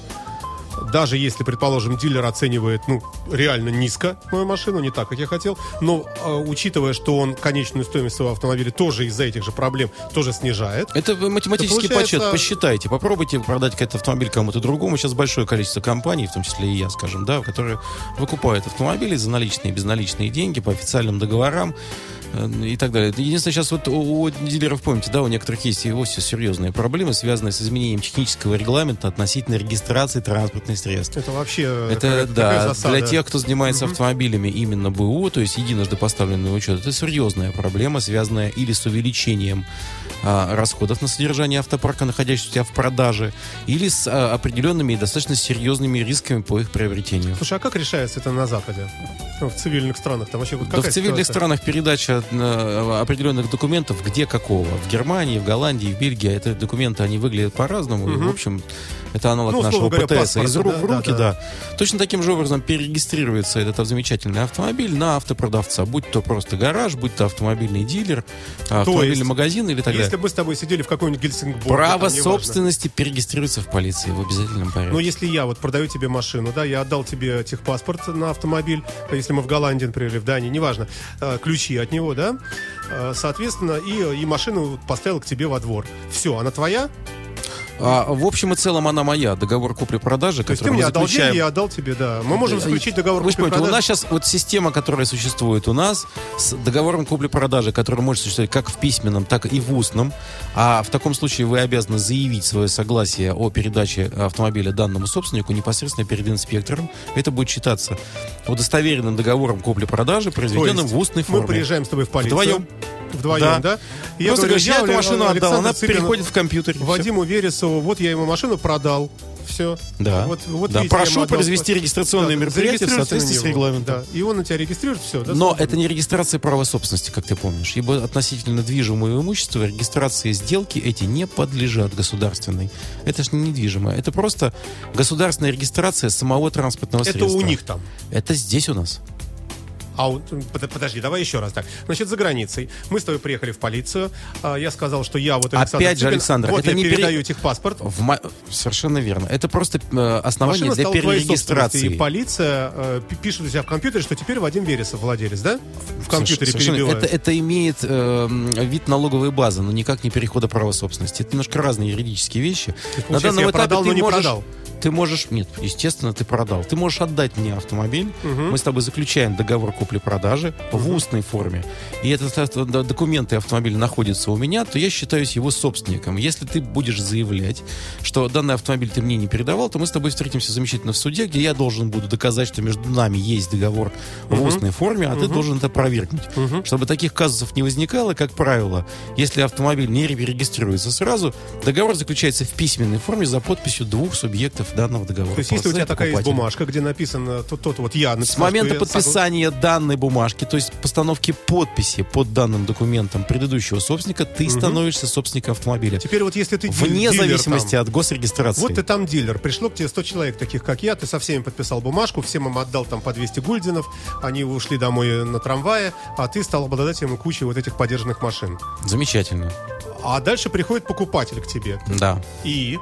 даже если, предположим, дилер оценивает, ну, реально низко мою машину, не так, как я хотел, но э, учитывая, что он конечную стоимость своего автомобиля тоже из-за этих же проблем тоже снижает. Это математический получается... подсчет, посчитайте, попробуйте продать этот автомобиль кому-то другому. Сейчас большое количество компаний, в том числе и я, скажем, да, которые выкупают автомобили за наличные и безналичные деньги по официальным договорам и так далее. Единственное, сейчас вот у, у дилеров, помните, да, у некоторых есть и вовсе серьезные проблемы, связанные с изменением технического регламента относительно регистрации транспортных средств. Это вообще это, да, для тех, кто занимается угу. автомобилями именно БУ, то есть единожды поставленный учет, это серьезная проблема, связанная или с увеличением а, расходов на содержание автопарка, находящегося в продаже, или с а, определенными и достаточно серьезными рисками по их приобретению. Слушай, а как решается это на Западе? В цивильных странах там вообще вот Да в цивильных ситуация? странах передача определенных документов где какого. В Германии, в Голландии, в Бельгии эти документы, они выглядят по-разному. Угу. И, в общем, это аналог ну, нашего говоря, ПТС. Из рук да, в руки, да, да. да. Точно таким же образом перерегистрируется этот замечательный автомобиль на автопродавца. Будь то просто гараж, будь то автомобильный дилер, то автомобильный есть, магазин или так далее. Если бы с тобой сидели в каком-нибудь Гельсингбурге... Право собственности важно. перерегистрируется в полиции в обязательном порядке. Но если я вот продаю тебе машину, да, я отдал тебе техпаспорт на автомобиль, если мы в Голландии, например, в Дании, неважно, э, ключи от него, да, э, соответственно, и, и машину поставил к тебе во двор. Все, она твоя, а, в общем и целом она моя. Договор купли-продажи, который ты мне отдал деньги, я отдал тебе, да. Мы можем заключить договор купли-продажи. У нас сейчас вот система, которая существует у нас, с договором купли-продажи, который может существовать как в письменном, так и в устном. А в таком случае вы обязаны заявить свое согласие о передаче автомобиля данному собственнику непосредственно перед инспектором. Это будет считаться удостоверенным договором купли-продажи, произведенным в устной форме. Мы приезжаем с тобой в полицию. Вдвоем вдвоем, да? И я говорю, я эту машину отдал, она переходит в компьютер. Вадиму Вот я ему машину продал, все. Да. Вот, вот да. Прошу произвести регистрационное да, мероприятие в соответствии с регламентом. Да. И он на тебя регистрирует, все. Да, Но это не регистрация права собственности, как ты помнишь. Ибо относительно движимого имущества регистрации сделки эти не подлежат государственной. Это же не недвижимое. Это просто государственная регистрация самого транспортного это средства. Это у них там. Это здесь у нас. А подожди, давай еще раз так. Значит, за границей. Мы с тобой приехали в полицию. А, я сказал, что я вот Александр Опять же, Александр, вот это я не передаю пере... техпаспорт. В ма... Совершенно верно. Это просто э, основание Машина для перерегистрации. И полиция э, пишет у себя в компьютере, что теперь Вадим Вересов владелец, да? В компьютере перебивает. Это, это имеет э, вид налоговой базы, но никак не перехода права собственности. Это немножко разные юридические вещи. На данном этапе продал, ты но не можешь... продал ты можешь, нет, естественно, ты продал. Ты можешь отдать мне автомобиль, угу. мы с тобой заключаем договор купли-продажи угу. в устной форме, и этот документы автомобиля находятся у меня, то я считаюсь его собственником. Если ты будешь заявлять, что данный автомобиль ты мне не передавал, то мы с тобой встретимся замечательно в суде, где я должен буду доказать, что между нами есть договор угу. в устной форме, а угу. ты должен это опровергнуть. Угу. Чтобы таких казусов не возникало, как правило, если автомобиль не регистрируется сразу, договор заключается в письменной форме за подписью двух субъектов данного договора. То есть, если у тебя такая есть бумажка, где написано тот, тот вот я написал, С момента подписания согла... данной бумажки, то есть постановки подписи под данным документом предыдущего собственника, ты угу. становишься собственником автомобиля. Теперь вот если ты Вне дилер, зависимости там, от госрегистрации. Вот ты там дилер, пришло к тебе 100 человек, таких как я, ты со всеми подписал бумажку, всем им отдал там по 200 гульдинов, они ушли домой на трамвае, а ты стал обладателем кучи вот этих подержанных машин. Замечательно. А дальше приходит покупатель к тебе. Да. И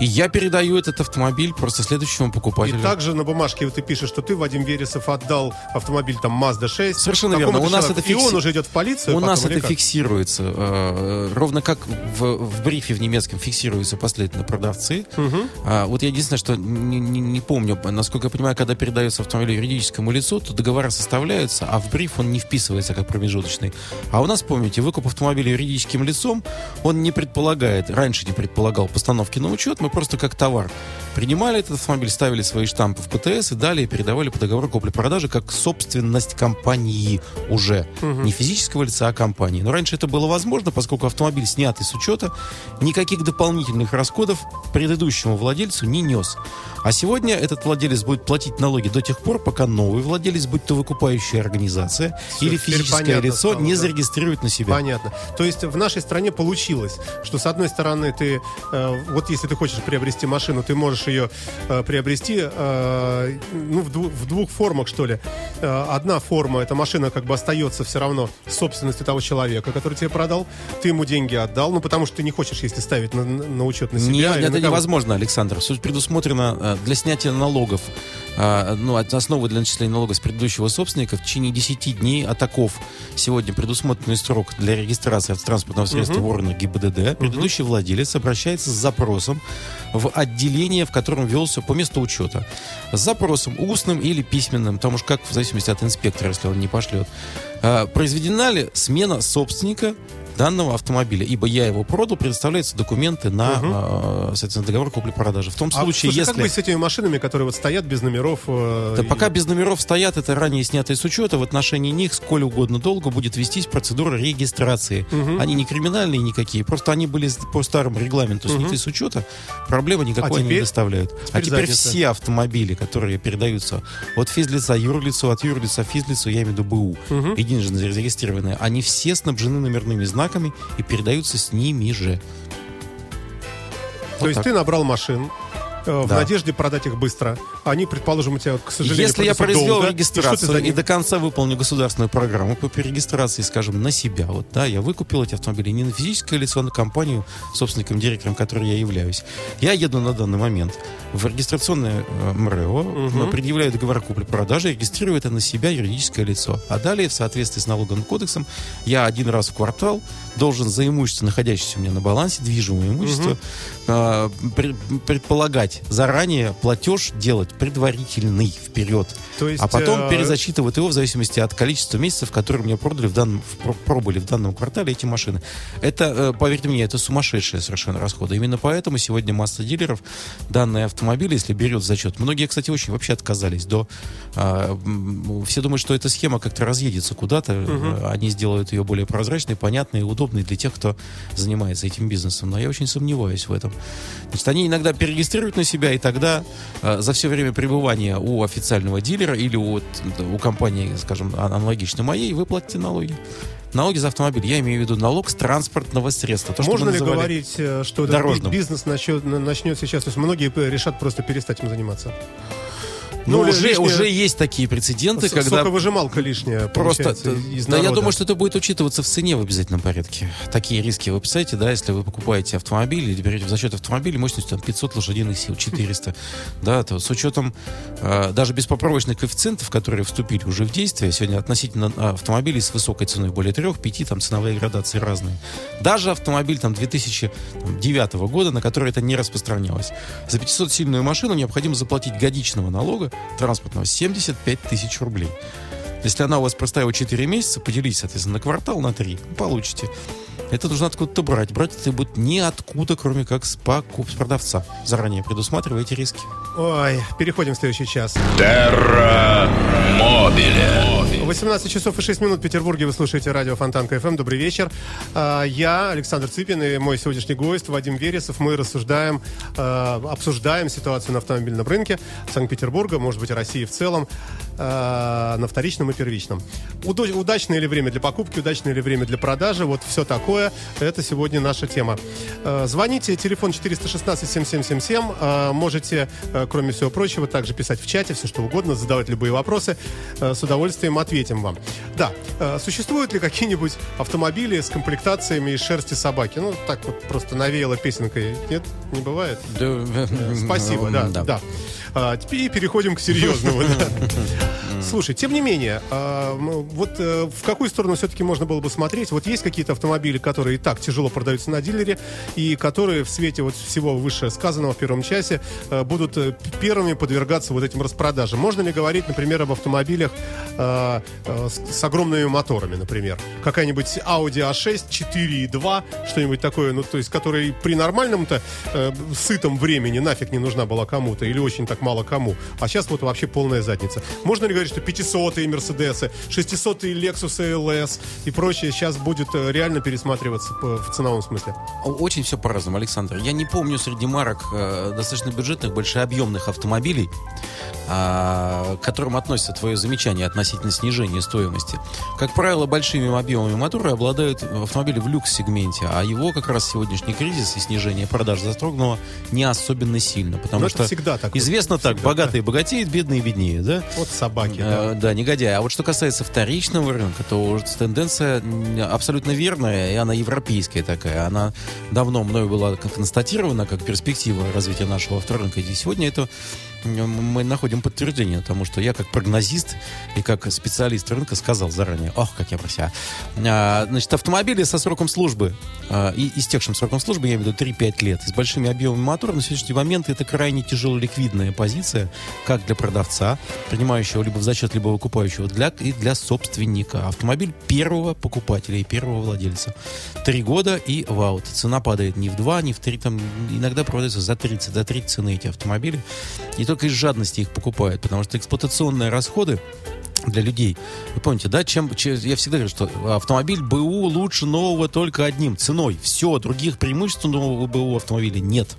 и я передаю этот автомобиль просто следующему покупателю. И также на бумажке ты пишешь, что ты, Вадим Вересов, отдал автомобиль там Mazda 6. Совершенно верно. У нас это фикси... И он уже идет в полицию. У нас это как? фиксируется. Э, ровно как в, в брифе в немецком фиксируются последовательно продавцы. Угу. А, вот я единственное, что не, не, не помню, насколько я понимаю, когда передается автомобиль юридическому лицу, то договора составляются, а в бриф он не вписывается как промежуточный. А у нас, помните, выкуп автомобиля юридическим лицом, он не предполагает, раньше не предполагал постановки на учет, мы просто как товар. Принимали этот автомобиль, ставили свои штампы в ПТС и далее передавали по договору купли-продажи как собственность компании уже. Угу. Не физического лица, а компании. Но раньше это было возможно, поскольку автомобиль снятый с учета, никаких дополнительных расходов предыдущему владельцу не нес. А сегодня этот владелец будет платить налоги до тех пор, пока новый владелец, будь то выкупающая организация Все, или физическое лицо, стало, не да. зарегистрирует на себя. Понятно. То есть в нашей стране получилось, что с одной стороны ты, э, вот если ты хочешь приобрести машину, ты можешь ее э, приобрести э, ну, в, дву, в двух формах, что ли. Э, одна форма, эта машина как бы остается все равно собственностью того человека, который тебе продал. Ты ему деньги отдал, ну потому что ты не хочешь, если ставить на, на учет на себя. Нет, это на невозможно, Александр. Суть предусмотрена э, для снятия налогов, а, ну, основы для начисления налога с предыдущего собственника в течение 10 дней а таков сегодня предусмотренный срок для регистрации транспортного средства uh-huh. в органах ГИБДД. Предыдущий uh-huh. владелец обращается с запросом в отделение, в котором велся по месту учета. С запросом устным или письменным, потому что как в зависимости от инспектора, если он не пошлет. А, произведена ли смена собственника данного автомобиля, ибо я его продал, предоставляются документы на, угу. э, соответственно, договор купли-продажи. В том а, случае, слушай, если... как быть с этими машинами, которые вот стоят без номеров? Э, да и... пока без номеров стоят, это ранее снятые с учета, в отношении них сколь угодно долго будет вестись процедура регистрации. Угу. Они не криминальные никакие, просто они были по старому регламенту угу. сняты с учета, проблемы никакой а теперь? не доставляют. Теперь а теперь задница. все автомобили, которые передаются от физлица юрлицу, от юрлица физлицу, я имею в виду БУ, угу. единожды зарегистрированные, они все снабжены номерными знаками знаками и передаются с ними же. То вот есть так. ты набрал машин, в да. надежде продать их быстро. Они, предположим, у тебя, к сожалению, Если я произвел долго, регистрацию и, и до конца выполню государственную программу по перерегистрации, скажем, на себя, вот, да, я выкупил эти автомобили не на физическое лицо, а на компанию, собственником, директором, которой я являюсь. Я еду на данный момент в регистрационное э, МРЭО, угу. предъявляю договор купли-продажи, регистрирую это на себя юридическое лицо. А далее, в соответствии с налоговым кодексом, я один раз в квартал должен за имущество, находящееся у меня на балансе, движимое имущество, угу. э, предполагать заранее заранее платеж делать предварительный вперед. То есть, а потом э... перезачитывать его в зависимости от количества месяцев, которые мне продали в данном, в, пробыли в данном квартале эти машины. Это, э, поверьте мне, это сумасшедшие совершенно расходы. Именно поэтому сегодня масса дилеров данные автомобили, если берет зачет, многие, кстати, очень вообще отказались до... Э, все думают, что эта схема как-то разъедется куда-то, угу. они сделают ее более прозрачной, понятной и удобной для тех, кто занимается этим бизнесом. Но я очень сомневаюсь в этом. Значит, они иногда перерегистрируют на себя, и тогда э, за все время пребывания у официального дилера или у, у компании, скажем, а, аналогично моей, вы платите налоги. Налоги за автомобиль. Я имею в виду налог с транспортного средства. То, Можно ли говорить, э, что этот бизнес начнет, начнет сейчас? То есть многие решат просто перестать им заниматься? Ну, уже, лишнее... уже есть такие прецеденты, С- когда... Соковыжималка лишняя Просто, из Да, я думаю, что это будет учитываться в цене в обязательном порядке. Такие риски вы представляете, да, если вы покупаете автомобиль или берете в зачет автомобиль мощностью там, 500 лошадиных сил, 400, да, то с учетом э, даже беспоправочных коэффициентов, которые вступили уже в действие, сегодня относительно автомобилей с высокой ценой, более 3-5, там ценовые градации разные. Даже автомобиль там 2009 года, на который это не распространялось. За 500-сильную машину необходимо заплатить годичного налога транспортного 75 тысяч рублей. Если она у вас простояла 4 месяца, поделитесь, соответственно, на квартал, на 3, получите. Это нужно откуда-то брать. Брать это будет ниоткуда, кроме как с, покуп, с продавца. Заранее предусматривая эти риски. Ой, переходим в следующий час. Терра Мобиле. 18 часов и 6 минут в Петербурге вы слушаете радио Фонтанка ФМ. Добрый вечер. А, я, Александр Цыпин, и мой сегодняшний гость Вадим Вересов. Мы рассуждаем, а, обсуждаем ситуацию на автомобильном рынке Санкт-Петербурга, может быть, России в целом, а, на вторичном и первичном. Удачное ли время для покупки, удачное ли время для продажи, вот все такое. Это сегодня наша тема. Звоните, телефон 416-7777. Можете, кроме всего прочего, также писать в чате все, что угодно, задавать любые вопросы. С удовольствием ответим вам. Да, э, существуют ли какие-нибудь автомобили с комплектациями из шерсти собаки? Ну, так вот просто навеяло песенкой. Нет, не бывает? Да, э, Спасибо, да, да. да. А, теперь переходим к серьезному. Слушай, тем не менее, а, вот э, в какую сторону все-таки можно было бы смотреть? Вот есть какие-то автомобили, которые и так тяжело продаются на дилере, и которые в свете вот всего вышесказанного в первом часе э, будут э, первыми подвергаться вот этим распродажам. Можно ли говорить, например, об автомобилях с огромными моторами, например? Какая-нибудь Audi A6 4.2, что-нибудь такое, ну, то есть, который при нормальном-то сытом времени нафиг не нужна была кому-то, или очень так мало кому. А сейчас вот вообще полная задница. Можно ли говорить, что 500-е Мерседесы, 600-е Lexus LS и прочее сейчас будет э, реально пересматриваться в ценовом смысле? Очень все по-разному, Александр. Я не помню среди марок э, достаточно бюджетных, большеобъемных автомобилей, э, к которым относится твое замечание относительно снижения стоимости. Как правило, большими объемами мотора обладают автомобили в люкс-сегменте, а его как раз сегодняшний кризис и снижение продаж застрогнуло не особенно сильно, потому Но что всегда так известно вот, так, всегда, богатые да. богатеют, бедные беднее, да? Вот собаки, да. да, негодяй. А вот что касается вторичного рынка, то тенденция абсолютно верная, и она европейская такая. Она давно мною была констатирована, как перспектива развития нашего авторынка. И сегодня это мы находим подтверждение тому, что я как прогнозист и как специалист рынка сказал заранее, ох, как я про себя. А, значит, автомобили со сроком службы а, и истекшим сроком службы, я имею в виду 3-5 лет, с большими объемами мотора, на сегодняшний момент это крайне тяжело ликвидная позиция, как для продавца, принимающего либо в зачет, либо выкупающего, для, и для собственника. Автомобиль первого покупателя и первого владельца. Три года и ваут. Цена падает не в два, не в три, там иногда продается за 30, за 30 цены эти автомобили. И только из жадности их покупают, потому что эксплуатационные расходы для людей. Вы помните, да, чем, чем я всегда говорю, что автомобиль БУ лучше нового только одним ценой. Все, других преимуществ нового БУ автомобиля нет.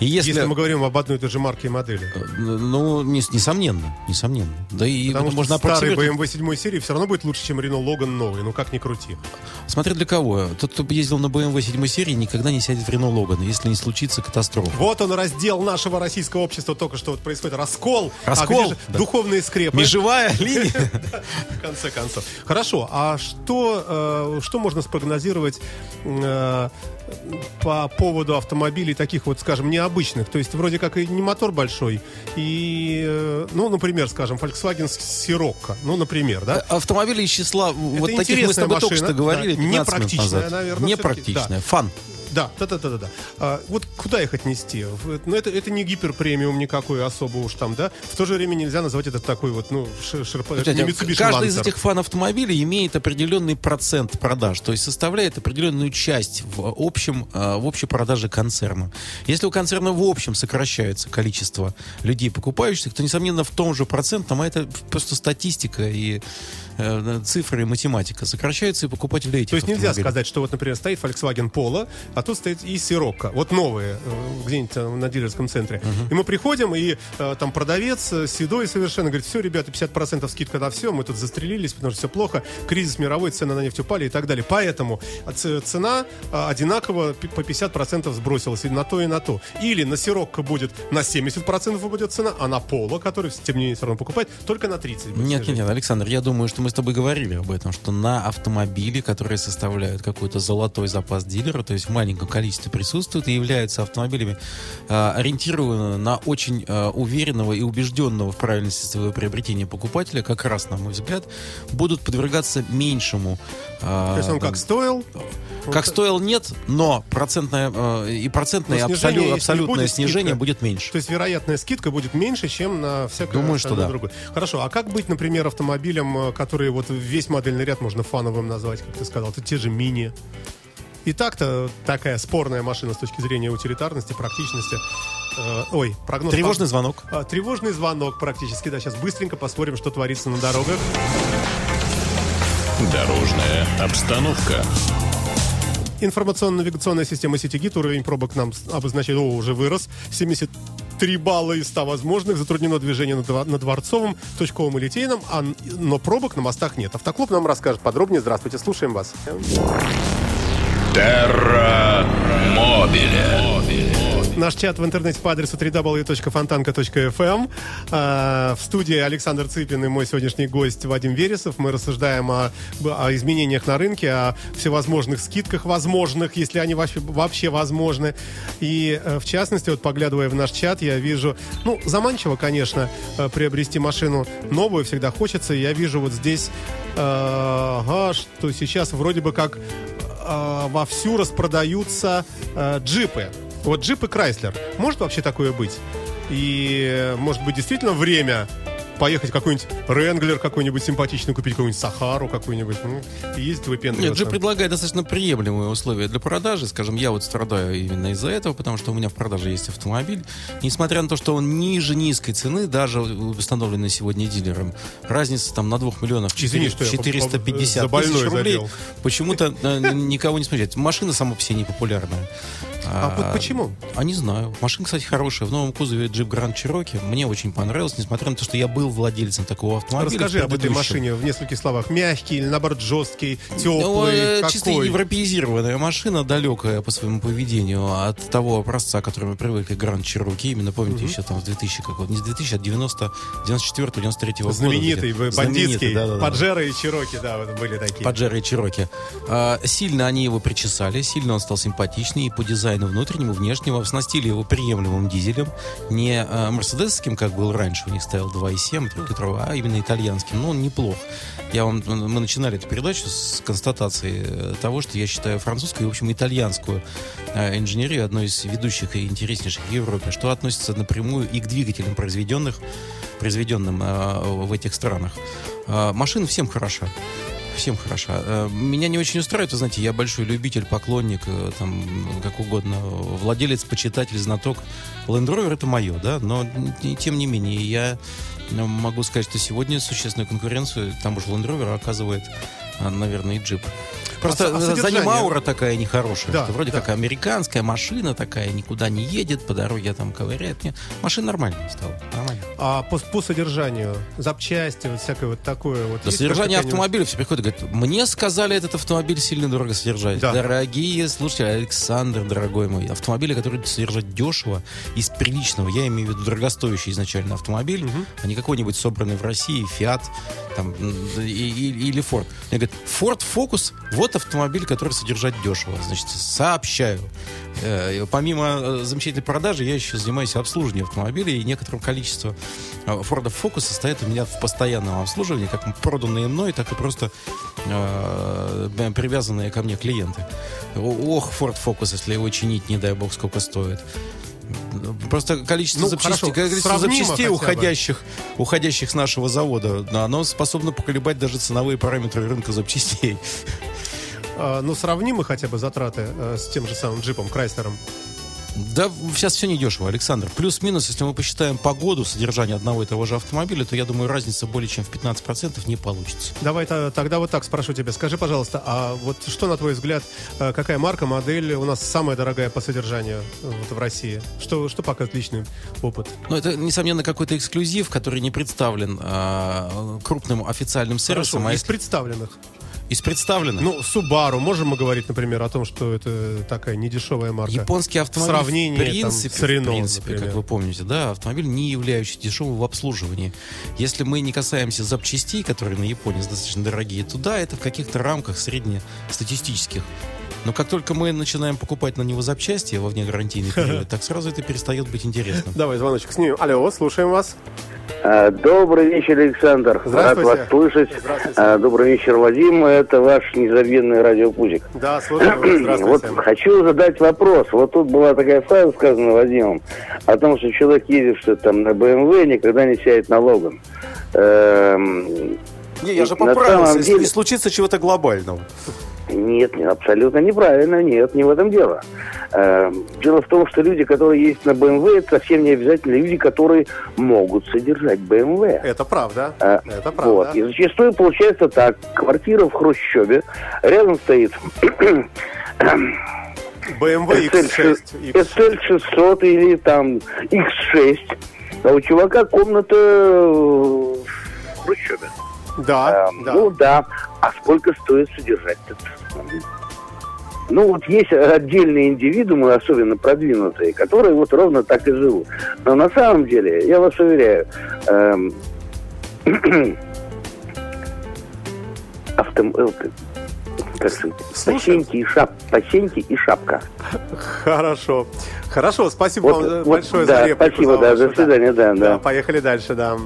И если... если мы говорим об одной и той же марке и модели. Э, ну, не, несомненно, несомненно. Да и Потому что можно старый BMW 7 серии все равно будет лучше, чем Renault Logan новый, ну как ни крути. Смотря для кого. Тот, кто ездил на BMW 7 серии, никогда не сядет в Renault Logan, если не случится катастрофа. Вот он, раздел нашего российского общества только что вот происходит. Раскол. Раскол. А да. Духовные скрепы. Межевая линия. В конце концов. Хорошо, а что, э, что можно спрогнозировать э, по поводу автомобилей таких вот, скажем, необычных. То есть вроде как и не мотор большой, и, э, ну, например, скажем, Volkswagen Sirocco, ну, например, да? Автомобили из числа, вот таких мы с тобой машина, только что говорили, да, непрактичная, наверное. Непрактичная, фан. Да, да, да, да, да. А, вот куда их отнести? Ну, это, это не гиперпремиум никакой особо уж там, да? В то же время нельзя назвать это такой вот, ну, шерпа... Каждый Lancer. из этих фан-автомобилей имеет определенный процент продаж, то есть составляет определенную часть в общем, а, в общей продаже концерна. Если у концерна в общем сокращается количество людей, покупающих, то, несомненно, в том же процентном, а это просто статистика и э, цифры и математика, сокращаются и покупатели этих То есть нельзя сказать, что вот, например, стоит Volkswagen Polo, а тут стоит и Сирокко, вот новые, э, где-нибудь э, на дилерском центре. Uh-huh. И мы приходим, и э, там продавец седой совершенно говорит, все, ребята, 50% скидка на все, мы тут застрелились, потому что все плохо, кризис мировой, цены на нефть упали и так далее. Поэтому цена одинаково по 50% сбросилась и на то, и на то. Или на Сирокко будет на 70% упадет цена, а на Поло, который, тем не менее, все равно покупает, только на 30%. Нет, нет, нет, Александр, я думаю, что мы с тобой говорили об этом, что на автомобили, которые составляют какой-то золотой запас дилера, то есть в маленьком количестве присутствуют и являются автомобилями, э, ориентированы на очень э, уверенного и убежденного в правильности своего приобретения покупателя, как раз, на мой взгляд, будут подвергаться меньшему... Э, то есть он как стоил? Как стоил, нет, но процентное э, и процентное абсолю, абсолютное будет снижение скидка. будет меньше. То есть вероятная скидка будет меньше, чем на всякое Думаю, что да. другое. Хорошо, а как быть, например, автомобилем, э, который вот весь модельный ряд можно фановым назвать, как ты сказал, это те же мини. И так-то такая спорная машина с точки зрения утилитарности, практичности. Э, ой, прогноз... Тревожный звонок. Э, тревожный звонок практически, да. Сейчас быстренько посмотрим, что творится на дорогах. Дорожная обстановка. Информационно-навигационная система Ситигит. Уровень пробок нам обозначает, о, уже вырос. 73 балла из 100 возможных. Затруднено движение на, на Дворцовом, Точковом и Литейном, а, но пробок на мостах нет. Автоклуб нам расскажет подробнее. Здравствуйте, слушаем вас. Терра Мобиле. Наш чат в интернете по адресу www.fontanka.fm. А, в студии Александр Цыпин и мой сегодняшний гость Вадим Вересов. Мы рассуждаем о, о изменениях на рынке, о всевозможных скидках возможных, если они вообще, вообще возможны. И э, в частности, вот поглядывая в наш чат, я вижу, ну, заманчиво, конечно, э, приобрести машину новую всегда хочется. Я вижу вот здесь, э, ага, что сейчас вроде бы как э, вовсю распродаются э, джипы. Вот джип и Крайслер. Может вообще такое быть? И, может быть, действительно время поехать какой-нибудь Ренглер какой-нибудь симпатичный, купить какую-нибудь Сахару какую-нибудь, ну, и ездить выпендриваться. Нет, же предлагает достаточно приемлемые условия для продажи. Скажем, я вот страдаю именно из-за этого, потому что у меня в продаже есть автомобиль. Несмотря на то, что он ниже низкой цены, даже установленный сегодня дилером, разница там на 2 миллионов 4, Извини, 450 тысяч рублей почему-то э, никого не смущает. Машина сама по себе не популярная. А, а почему? А не знаю. Машина, кстати, хорошая. В новом кузове Jeep Grand Cherokee. Мне очень понравилось, несмотря на то, что я был владельцем такого автомобиля. Расскажи об этой машине в нескольких словах. Мягкий или, наоборот, жесткий, теплый, ну, какой? Чисто европеизированная машина, далекая по своему поведению от того образца, к которому привыкли, Grand Cherokee. Именно, помните, угу. еще там в 2000, как, не с 2000, а 90, 94 93 года. Знаменитый, бандитский, да, да, да. Паджеро и Чироки, да, вот были такие. Паджеро и Чироки. А, сильно они его причесали, сильно он стал симпатичнее и по дизайну дизайну внутреннему, внешнего, оснастили его приемлемым дизелем, не э, мерседесским, как был раньше, у них стоял 2,7 трехлитровый, а именно итальянским. Но он неплох. Я вам, мы начинали эту передачу с констатации э, того, что я считаю французскую и, в общем, итальянскую э, инженерию одной из ведущих и интереснейших в Европе, что относится напрямую и к двигателям, произведенных, произведенным в этих странах. Машина всем хороша всем хороша. Э, меня не очень устраивает, вы знаете, я большой любитель, поклонник, э, там, как угодно, владелец, почитатель, знаток. Land Rover это мое, да, но тем не менее я могу сказать, что сегодня существенную конкуренцию тому же Land Rover оказывает, наверное, и джип. Просто а, а за ним аура такая нехорошая. Да, что вроде да. как американская машина такая, никуда не едет, по дороге там ковыряет. Нет, машина нормальная стала. Нормально. А по, по содержанию, запчасти, вот всякое вот такое вот. За содержание автомобиля все приходят и говорят, мне сказали, этот автомобиль сильно дорого содержать. Да. Дорогие слушайте, Александр, дорогой мой, автомобили, которые содержать дешево, из приличного, я имею в виду дорогостоящий изначально автомобиль, угу. а не какой-нибудь собранный в России, Fiat там, и, и, или Ford. Мне говорят, Ford Focus, вот автомобиль, который содержать дешево. Значит, сообщаю. Э, помимо э, замечательной продажи, я еще занимаюсь обслуживанием автомобилей и некоторого количества Ford Focus стоят у меня в постоянном обслуживании, как проданные мной, так и просто э, привязанные ко мне клиенты. Ох, Ford Focus, если его чинить, не дай бог, сколько стоит. Просто количество ну, запчастей, количество запчастей уходящих, уходящих с нашего завода, оно способно поколебать даже ценовые параметры рынка запчастей. А, ну, сравнимы хотя бы затраты э, с тем же самым джипом, Крайслером? Да, сейчас все недешево, Александр. Плюс-минус, если мы посчитаем погоду содержания одного и того же автомобиля, то, я думаю, разница более чем в 15% не получится. Давай тогда вот так спрошу тебя. Скажи, пожалуйста, а вот что, на твой взгляд, э, какая марка, модель у нас самая дорогая по содержанию э, вот, в России? Что, что пока отличный опыт? Ну, это, несомненно, какой-то эксклюзив, который не представлен а, крупным официальным сервисом. Хорошо, а из представленных? Из представленных? Ну, Subaru. Можем мы говорить, например, о том, что это такая недешевая марка? Японский автомобиль, Сравнение, в принципе, там, с Renault, в принципе как вы помните, да, автомобиль, не являющийся дешевым в обслуживании. Если мы не касаемся запчастей, которые на Японии достаточно дорогие, то да, это в каких-то рамках среднестатистических. Но как только мы начинаем покупать на него запчасти во внегарантийный период, так сразу это перестает быть интересным. Давай звоночек снимем. Алло, слушаем вас. А, добрый вечер, Александр. Рад вас слышать. А, добрый вечер, Вадим. Это ваш незабвенный радиопузик. Да, слушаю. Вот хочу задать вопрос. Вот тут была такая фраза сказана Вадимом о том, что человек едет что там на БМВ, никогда не сядет на Логан. Эм, не, я же поправился, если деле... не случится чего-то глобального. Нет, абсолютно неправильно, нет, не в этом дело. Э, дело в том, что люди, которые ездят на BMW, это совсем не обязательно люди, которые могут содержать BMW. Это правда, э, это правда. Вот. И зачастую получается так. Квартира в Хрущеве, рядом стоит BMW X6. SL600 или там X6. А у чувака комната в Хрущеве. Да, эм, да. Ну да. А сколько стоит содержать этот ну, вот есть отдельные индивидуумы, особенно продвинутые, которые вот ровно так и живут. Но на самом деле, я вас уверяю, эм, автом, э, как сказать, и, шап, посеньки и шапка. Хорошо. Хорошо, спасибо вот, вам вот, большое да, за реплику. Спасибо, да, до свидания, да, да. да. Поехали дальше, да.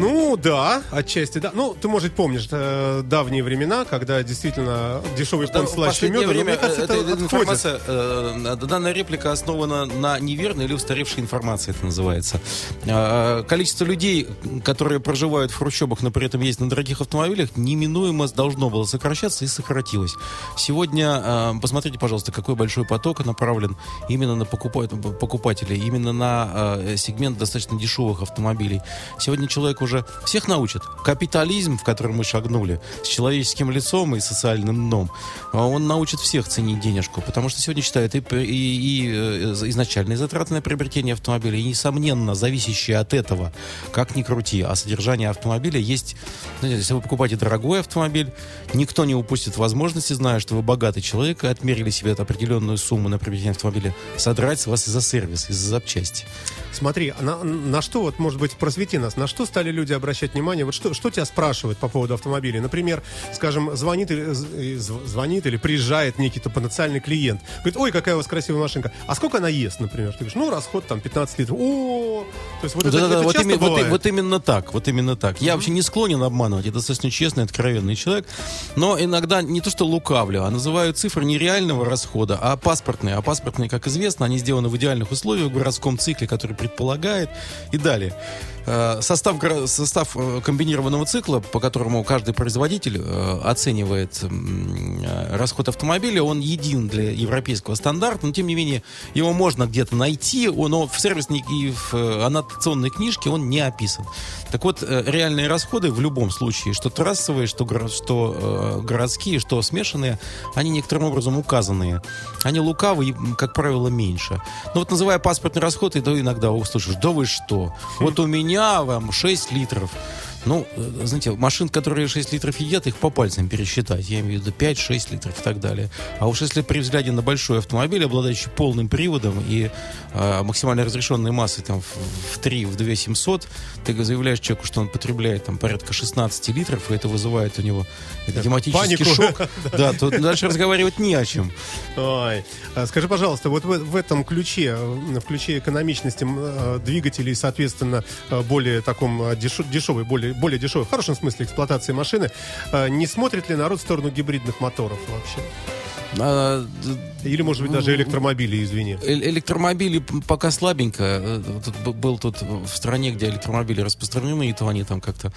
Ну, да, отчасти, да. Ну, ты, может, помнишь э, давние времена, когда действительно дешевый да, слаще меда. время кажется, это, это информация, э, данная реплика основана на неверной или устаревшей информации, это называется. Э, количество людей, которые проживают в хрущебах, но при этом ездят на дорогих автомобилях, неминуемо должно было сокращаться и сократилось. Сегодня, э, посмотрите, пожалуйста, какой большой поток направлен именно на покупателей, именно на э, сегмент достаточно дешевых автомобилей. Сегодня человек уже всех научит. Капитализм, в который мы шагнули, с человеческим лицом и социальным дном, а он научит всех ценить денежку, потому что сегодня считают и, и, и э, изначальные затраты на приобретение автомобиля, и, несомненно, зависящие от этого, как ни крути, а содержание автомобиля есть... Знаете, если вы покупаете дорогой автомобиль, никто не упустит возможности, зная, что вы богатый человек, и отмерили себе определенную сумму на приобретение автомобиля, содрать с вас из-за сервиса, из-за запчасти. Смотри, на, на что, вот, может быть, просвети нас, на что стали люди обращать внимание? Вот что, что тебя спрашивают по поводу автомобиля? Например, скажем, звонит, или, звонит или приезжает некий потенциальный клиент. Говорит, ой, какая у вас красивая машинка. А сколько она ест, например? Ты говоришь, ну, расход там 15 литров. О, то есть вот это, да, это вот, часто вот, вот именно так, вот именно так. Я вообще не склонен обманывать, я достаточно честный, откровенный человек, но иногда не то что лукавлю, а называю цифры не реального расхода, а паспортные. А паспортные, как известно, они сделаны в идеальных условиях в городском цикле, который предполагает и далее. Э, состав, состав э, комбинированного цикла, по которому каждый производитель э, оценивает расход автомобиля, он един для европейского стандарта, но тем не менее его можно где-то найти, но в сервисной и в аннотационной книжке он не описан. Так вот, реальные расходы в любом случае, что трассовые, что, что городские, что смешанные, они некоторым образом указанные. Они лукавые, как правило, меньше. Но вот называя паспортный расход, и то иногда услышишь, да вы что, вот у меня меня вам 6 литров. Ну, э, знаете, машин, которые 6 литров едят, их по пальцам пересчитать. Я имею в виду 5-6 литров и так далее. А уж если при взгляде на большой автомобиль, обладающий полным приводом и э, максимально разрешенной массой там, в, в 3, в 2 700, ты заявляешь человеку, что он потребляет там порядка 16 литров, и это вызывает у него тематический Панику. шок. Да, то дальше разговаривать не о чем. Ой. А скажи, пожалуйста, вот в, этом ключе, в ключе экономичности э, двигателей, соответственно, э, более таком э, дешевой, более, более дешевой, в хорошем смысле эксплуатации машины, не смотрит ли народ в сторону гибридных моторов вообще? А, Или, может быть, даже электромобили, извини. Электромобили пока слабенько. Тут был тут в стране, где электромобили распространены, и то они там как-то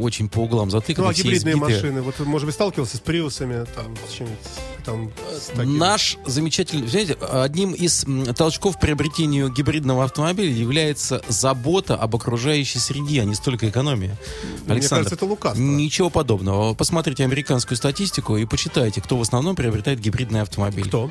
очень по углам затыканы. Ну, а гибридные машины? Вот, может быть, сталкивался с приусами, там, с чем-нибудь там Наш замечательный... Знаете, одним из толчков приобретению гибридного автомобиля является забота об окружающей среде, а не столько экономия. Мне Александр, кажется, это лукавство. Ничего подобного. Посмотрите американскую статистику и почитайте, кто в основном приобретает гибридный автомобиль. Кто?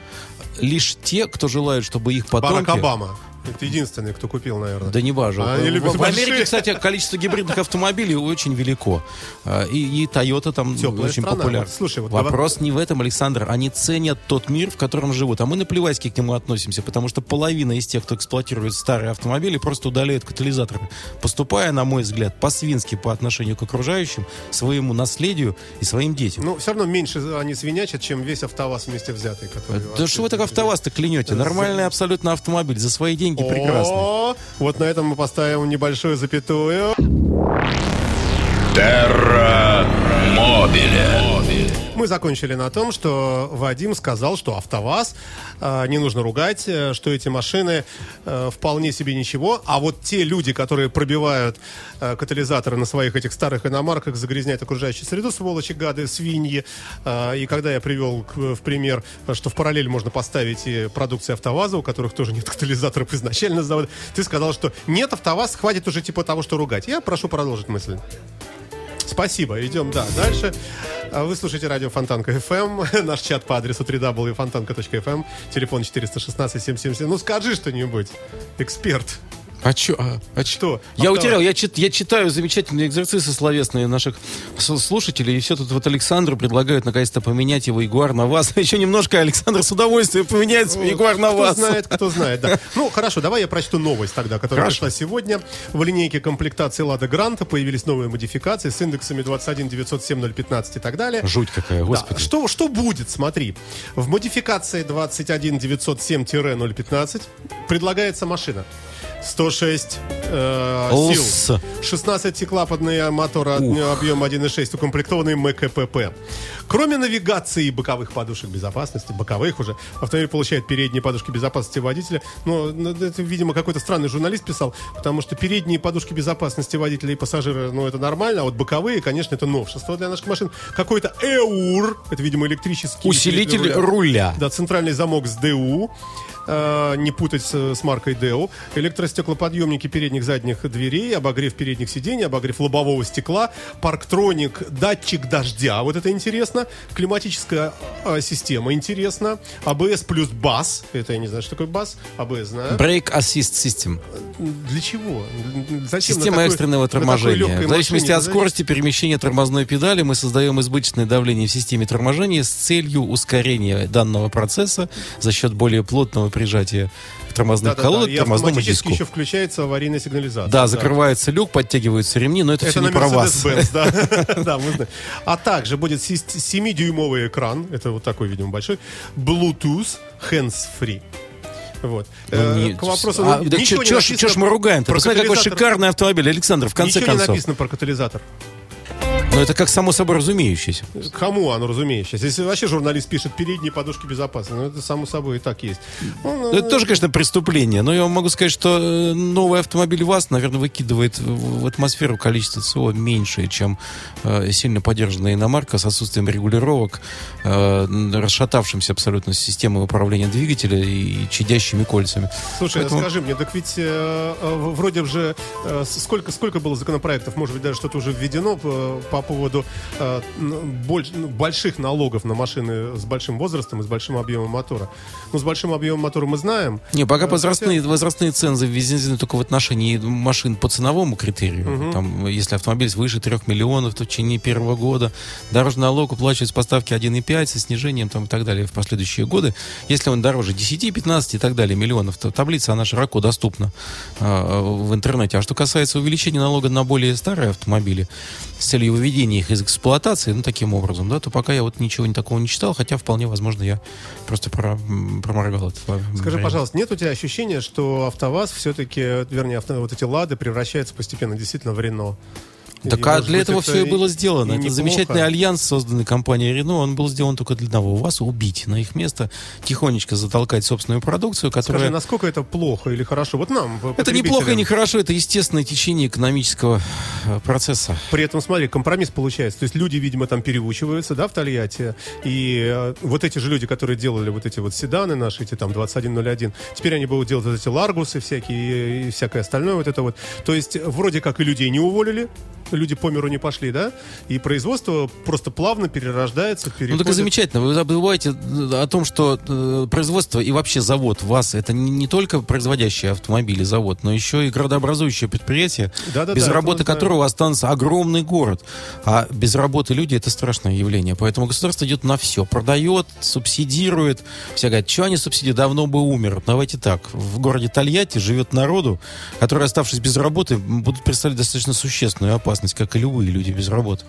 Лишь те, кто желает, чтобы их потомки... Барак Обама. Это единственный, кто купил, наверное. Да не важно. А, в, в Америке, кстати, количество гибридных автомобилей очень велико. А, и, и Toyota там Теплая очень популярна. Слушай, вот Вопрос давай... не в этом, Александр. Они ценят тот мир, в котором живут. А мы наплевательски к нему относимся, потому что половина из тех, кто эксплуатирует старые автомобили, просто удаляют катализаторы. Поступая, на мой взгляд, по-свински по отношению к окружающим, своему наследию и своим детям. Ну, все равно меньше они свинячат, чем весь АвтоВАЗ вместе взятый. Да что вы так АвтоВАЗ-то клянете? Нормальный абсолютно автомобиль за свои деньги деньги прекрасны. Вот на этом мы поставим небольшую запятую. Терра Мобиле. Мы закончили на том, что Вадим сказал, что АвтоВАЗ э, не нужно ругать, э, что эти машины э, вполне себе ничего, а вот те люди, которые пробивают э, катализаторы на своих этих старых иномарках, загрязняют окружающую среду, сволочи, гады, свиньи. Э, и когда я привел в пример, что в параллель можно поставить и продукции АвтоВАЗа, у которых тоже нет катализаторов изначально завода, ты сказал, что нет, АвтоВАЗ хватит уже типа того, что ругать. Я прошу продолжить мысль. Спасибо. Идем, да, дальше. А вы слушаете радио Фонтанка FM. Наш чат по адресу www.fontanka.fm. Телефон 416-777. Ну, скажи что-нибудь, эксперт. А чё? А, а что? Я а утерял, я, чит, я читаю замечательные экзерцисы словесные наших слушателей, и все тут вот Александру предлагают наконец-то поменять его Ягуар на вас. Еще немножко Александр с удовольствием поменяет свой Ягуар на вас. Кто знает, кто знает, да. Ну, хорошо, давай я прочту новость тогда, которая Хорошо. пришла сегодня. В линейке комплектации Лада Гранта появились новые модификации с индексами 21 907 015 и так далее. Жуть какая, господи. Да. Что, что будет, смотри. В модификации 21 907-015 предлагается машина 106 э, сил. 16-клапанные моторы объем 1.6, укомплектованные МКПП. Кроме навигации и боковых подушек безопасности, боковых уже, автомобиль получает передние подушки безопасности водителя. Но это, видимо, какой-то странный журналист писал, потому что передние подушки безопасности водителя и пассажира, ну, это нормально, а вот боковые, конечно, это новшество для наших машин. Какой-то ЭУР, это, видимо, электрический... Усилитель руля. руля. Да, центральный замок с ДУ э, не путать с, с маркой Deo. Электростеклоподъемники передних задних дверей, обогрев передних сидений, обогрев лобового стекла, парктроник, датчик дождя, вот это интересно, климатическая э, система интересно, ABS плюс бас, это я не знаю, что такое бас, ABS знаю. Brake Assist System. Для чего? Зачем Система такой, экстренного торможения. В зависимости машине, от скорости перемещения тормозной педали мы создаем избыточное давление в системе торможения с целью ускорения данного процесса за счет более плотного прижатие тормозных да, колодок да, да. к тормозному диску. еще включается аварийная сигнализация. Да, да, закрывается люк, подтягиваются ремни, но это, это все не про вас. да, мы знаем. А также будет 7-дюймовый экран, это вот такой, видимо, большой, Bluetooth hands-free. Вот. Ну, э, не, К вопросу, а, ну, да ничего чё, не написано. Чё ж мы ругаем-то? Посмотри, какой шикарный автомобиль, Александр, в конце ничего концов. Ничего не написано про катализатор. Но это как само собой разумеющееся. Кому оно разумеющееся? Если вообще журналист пишет передние подушки безопасности, ну это само собой и так есть. Ну, ну, это тоже, конечно, преступление. Но я вам могу сказать, что э, новый автомобиль ВАЗ, наверное, выкидывает в атмосферу количество СО меньшее, чем э, сильно поддержанная иномарка с отсутствием регулировок, э, расшатавшимся абсолютно системой управления двигателя и чадящими кольцами. Слушай, Поэтому... скажи мне, так ведь э, э вроде же э, сколько, сколько было законопроектов, может быть, даже что-то уже введено по поводу э, больш, ну, больших налогов на машины с большим возрастом и с большим объемом мотора. Ну, с большим объемом мотора мы знаем. Не, пока э, возрастные, хотя... возрастные цензы введены только в отношении машин по ценовому критерию. Угу. Там, если автомобиль свыше 3 миллионов в течение первого года, дорожный налог уплачивается по ставке 1,5 со снижением там, и так далее в последующие годы. Если он дороже 10, 15 и так далее миллионов, то таблица, она широко доступна э, в интернете. А что касается увеличения налога на более старые автомобили с целью выведения их из эксплуатации, ну, таким образом, да, то пока я вот ничего такого не читал, хотя вполне возможно я просто про, проморгал это. Скажи, время. пожалуйста, нет у тебя ощущения, что АвтоВАЗ все-таки, вернее, авто, вот эти «Лады» превращаются постепенно действительно в «Рено»? Так а для этого все и было сделано. Это замечательный альянс, созданный компанией Рено, он был сделан только для одного. Вас убить, на их место тихонечко затолкать собственную продукцию, которая... Скажи, насколько это плохо или хорошо? Вот нам, Это не плохо и не хорошо, это естественное течение экономического э, процесса. При этом, смотри, компромисс получается. То есть люди, видимо, там переучиваются, да, в Тольятти, и э, вот эти же люди, которые делали вот эти вот седаны наши, эти там 2101, теперь они будут делать вот эти ларгусы всякие и, и всякое остальное вот это вот. То есть вроде как и людей не уволили, люди по миру не пошли, да? И производство просто плавно перерождается, переходит... Ну так и замечательно. Вы забываете э, о том, что э, производство и вообще завод ВАЗ это не, не только производящий автомобили завод, но еще и градообразующее предприятие, да, да, без да, работы которого останется огромный город. А без работы люди это страшное явление. Поэтому государство идет на все. Продает, субсидирует. Все говорят, что они субсидируют? Давно бы умер. Давайте так. В городе Тольятти живет народу, который, оставшись без работы, будут представлять достаточно существенную опасность безопасность, как и любые люди без работы.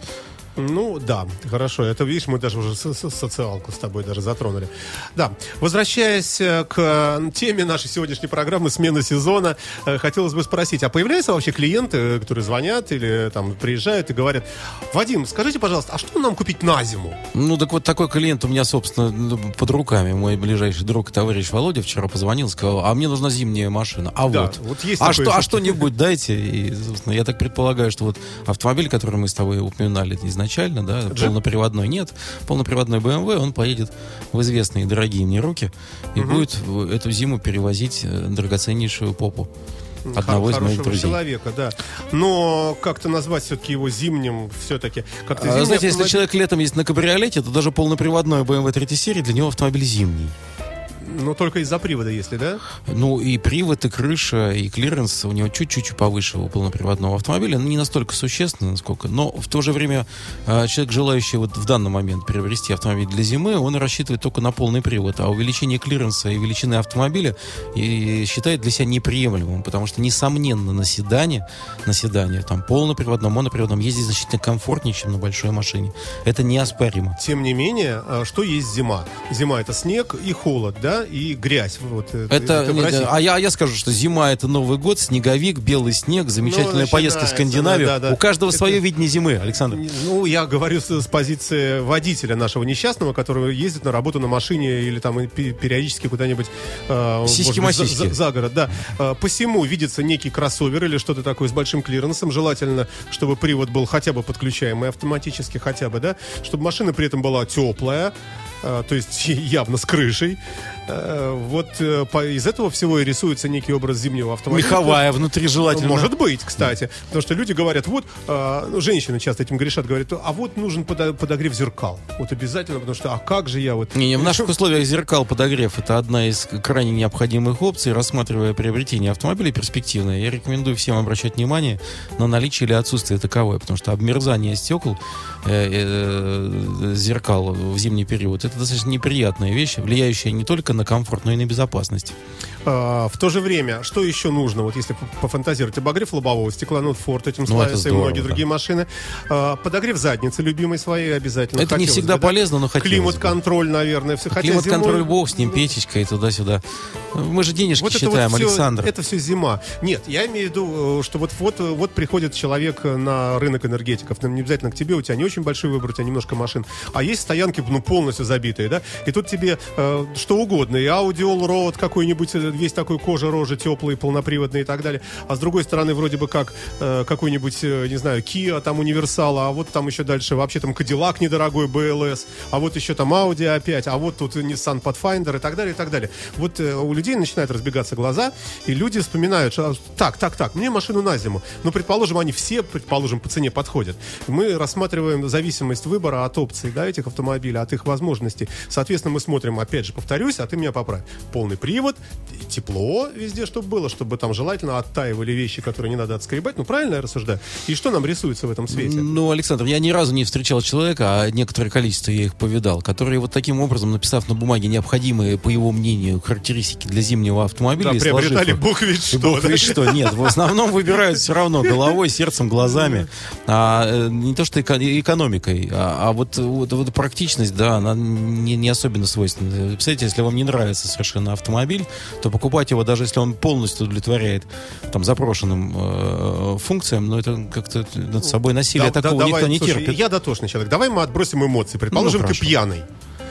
Ну, да, хорошо. Это, видишь, мы даже уже социалку с тобой даже затронули. Да, возвращаясь э, к э, теме нашей сегодняшней программы «Смена сезона», э, хотелось бы спросить, а появляются вообще клиенты, которые звонят или там приезжают и говорят, Вадим, скажите, пожалуйста, а что нам купить на зиму? Ну, так вот такой клиент у меня, собственно, под руками. Мой ближайший друг и товарищ Володя вчера позвонил, сказал, а мне нужна зимняя машина. А да, вот, вот есть а, что, а что-нибудь дайте. И, собственно, я так предполагаю, что вот автомобиль, который мы с тобой упоминали изначально, изначально, да, Джип? полноприводной нет. Полноприводной BMW, он поедет в известные дорогие мне руки и угу. будет эту зиму перевозить э, драгоценнейшую попу одного из моих друзей. человека, да. Но как-то назвать все-таки его зимним все-таки. Как-то а, знаете, автомобиль... если человек летом ездит на кабриолете, то даже полноприводной BMW 3 серии для него автомобиль зимний. Ну, только из-за привода, если, да? Ну, и привод, и крыша, и клиренс у него чуть-чуть повыше у полноприводного автомобиля. Ну, не настолько существенно, насколько. Но в то же время а, человек, желающий вот в данный момент приобрести автомобиль для зимы, он рассчитывает только на полный привод. А увеличение клиренса и величины автомобиля и считает для себя неприемлемым, потому что, несомненно, на седане, на седане, там, полноприводном, моноприводном ездить значительно комфортнее, чем на большой машине. Это неоспоримо. Тем не менее, а, что есть зима? Зима — это снег и холод, да? И грязь. Вот, э, это, это нет, а я, я скажу, что зима это Новый год, снеговик, белый снег, замечательная ну, поездка в Скандинавию. Да, да. У каждого это, свое видение зимы, Александр. Ну, я говорю с, с позиции водителя нашего несчастного, который ездит на работу на машине или там периодически куда-нибудь э, за, за, за город. Да. Э, посему видится некий кроссовер или что-то такое с большим клиренсом. Желательно, чтобы привод был хотя бы подключаемый автоматически, хотя бы, да, чтобы машина при этом была теплая, э, то есть явно с крышей. Э, вот э, из этого всего и рисуется некий образ зимнего автомобиля. Меховая внутри желательно. Может быть, кстати. Потому что люди говорят, вот, э, ну, женщины часто этим грешат, говорят, а вот нужен подогрев зеркал. Вот обязательно, потому что, а как же я вот... Не, не в наших условиях зеркал подогрев это одна из крайне необходимых опций. Рассматривая приобретение автомобиля перспективное, я рекомендую всем обращать внимание на наличие или отсутствие таковой, потому что обмерзание стекол зеркал в зимний период это достаточно неприятная вещь, влияющая не только на комфорт, но и на безопасность. А, в то же время, что еще нужно, вот если пофантазировать, обогрев лобового стекла, ну, Форд этим ну, славится, и многие да. другие машины. А, подогрев задницы любимой своей обязательно. Это не всегда бы, полезно, но хотелось Климат-контроль, наверное. Все. Климат-контроль, зимой... бог с ним, печечка и туда-сюда. Мы же денежки вот считаем, вот все, Александр. Это все зима. Нет, я имею в виду, что вот, вот, вот приходит человек на рынок энергетиков, не обязательно к тебе, у тебя не очень большой выбор, у тебя немножко машин, а есть стоянки, ну, полностью забитые, да, и тут тебе э, что угодно, и Audi Allroad какой-нибудь, весь такой кожа, рожа, теплый, полноприводный и так далее. А с другой стороны, вроде бы как э, какой-нибудь, э, не знаю, Kia, там универсал, а вот там еще дальше вообще там Cadillac недорогой, BLS, а вот еще там Audi опять, а вот тут Nissan Pathfinder и так далее, и так далее. Вот э, у людей начинают разбегаться глаза, и люди вспоминают, что так, так, так, мне машину на зиму. Ну, предположим, они все, предположим, по цене подходят. Мы рассматриваем зависимость выбора от опций, да, этих автомобилей, от их возможностей. Соответственно, мы смотрим, опять же, повторюсь, а ты меня поправь. Полный привод, тепло везде, чтобы было, чтобы там желательно оттаивали вещи, которые не надо отскребать. Ну, правильно я рассуждаю? И что нам рисуется в этом свете? Ну, Александр, я ни разу не встречал человека, а некоторое количество я их повидал, которые вот таким образом, написав на бумаге необходимые, по его мнению, характеристики для зимнего автомобиля, да, приобретали бог ведь что. Бог да? что. Нет, в основном выбирают все равно головой, сердцем, глазами. А, э, не то, что эко- экономикой, а, а вот, вот, вот практичность, да, она не, не особенно свойственна. Представляете, если вам не нравится совершенно автомобиль, то покупать его, даже если он полностью удовлетворяет там запрошенным э, функциям, но это как-то над собой насилие да, такого да, никто давай, не слушай, терпит. Я дотошный человек. Давай мы отбросим эмоции. Предположим, ну, ты пьяный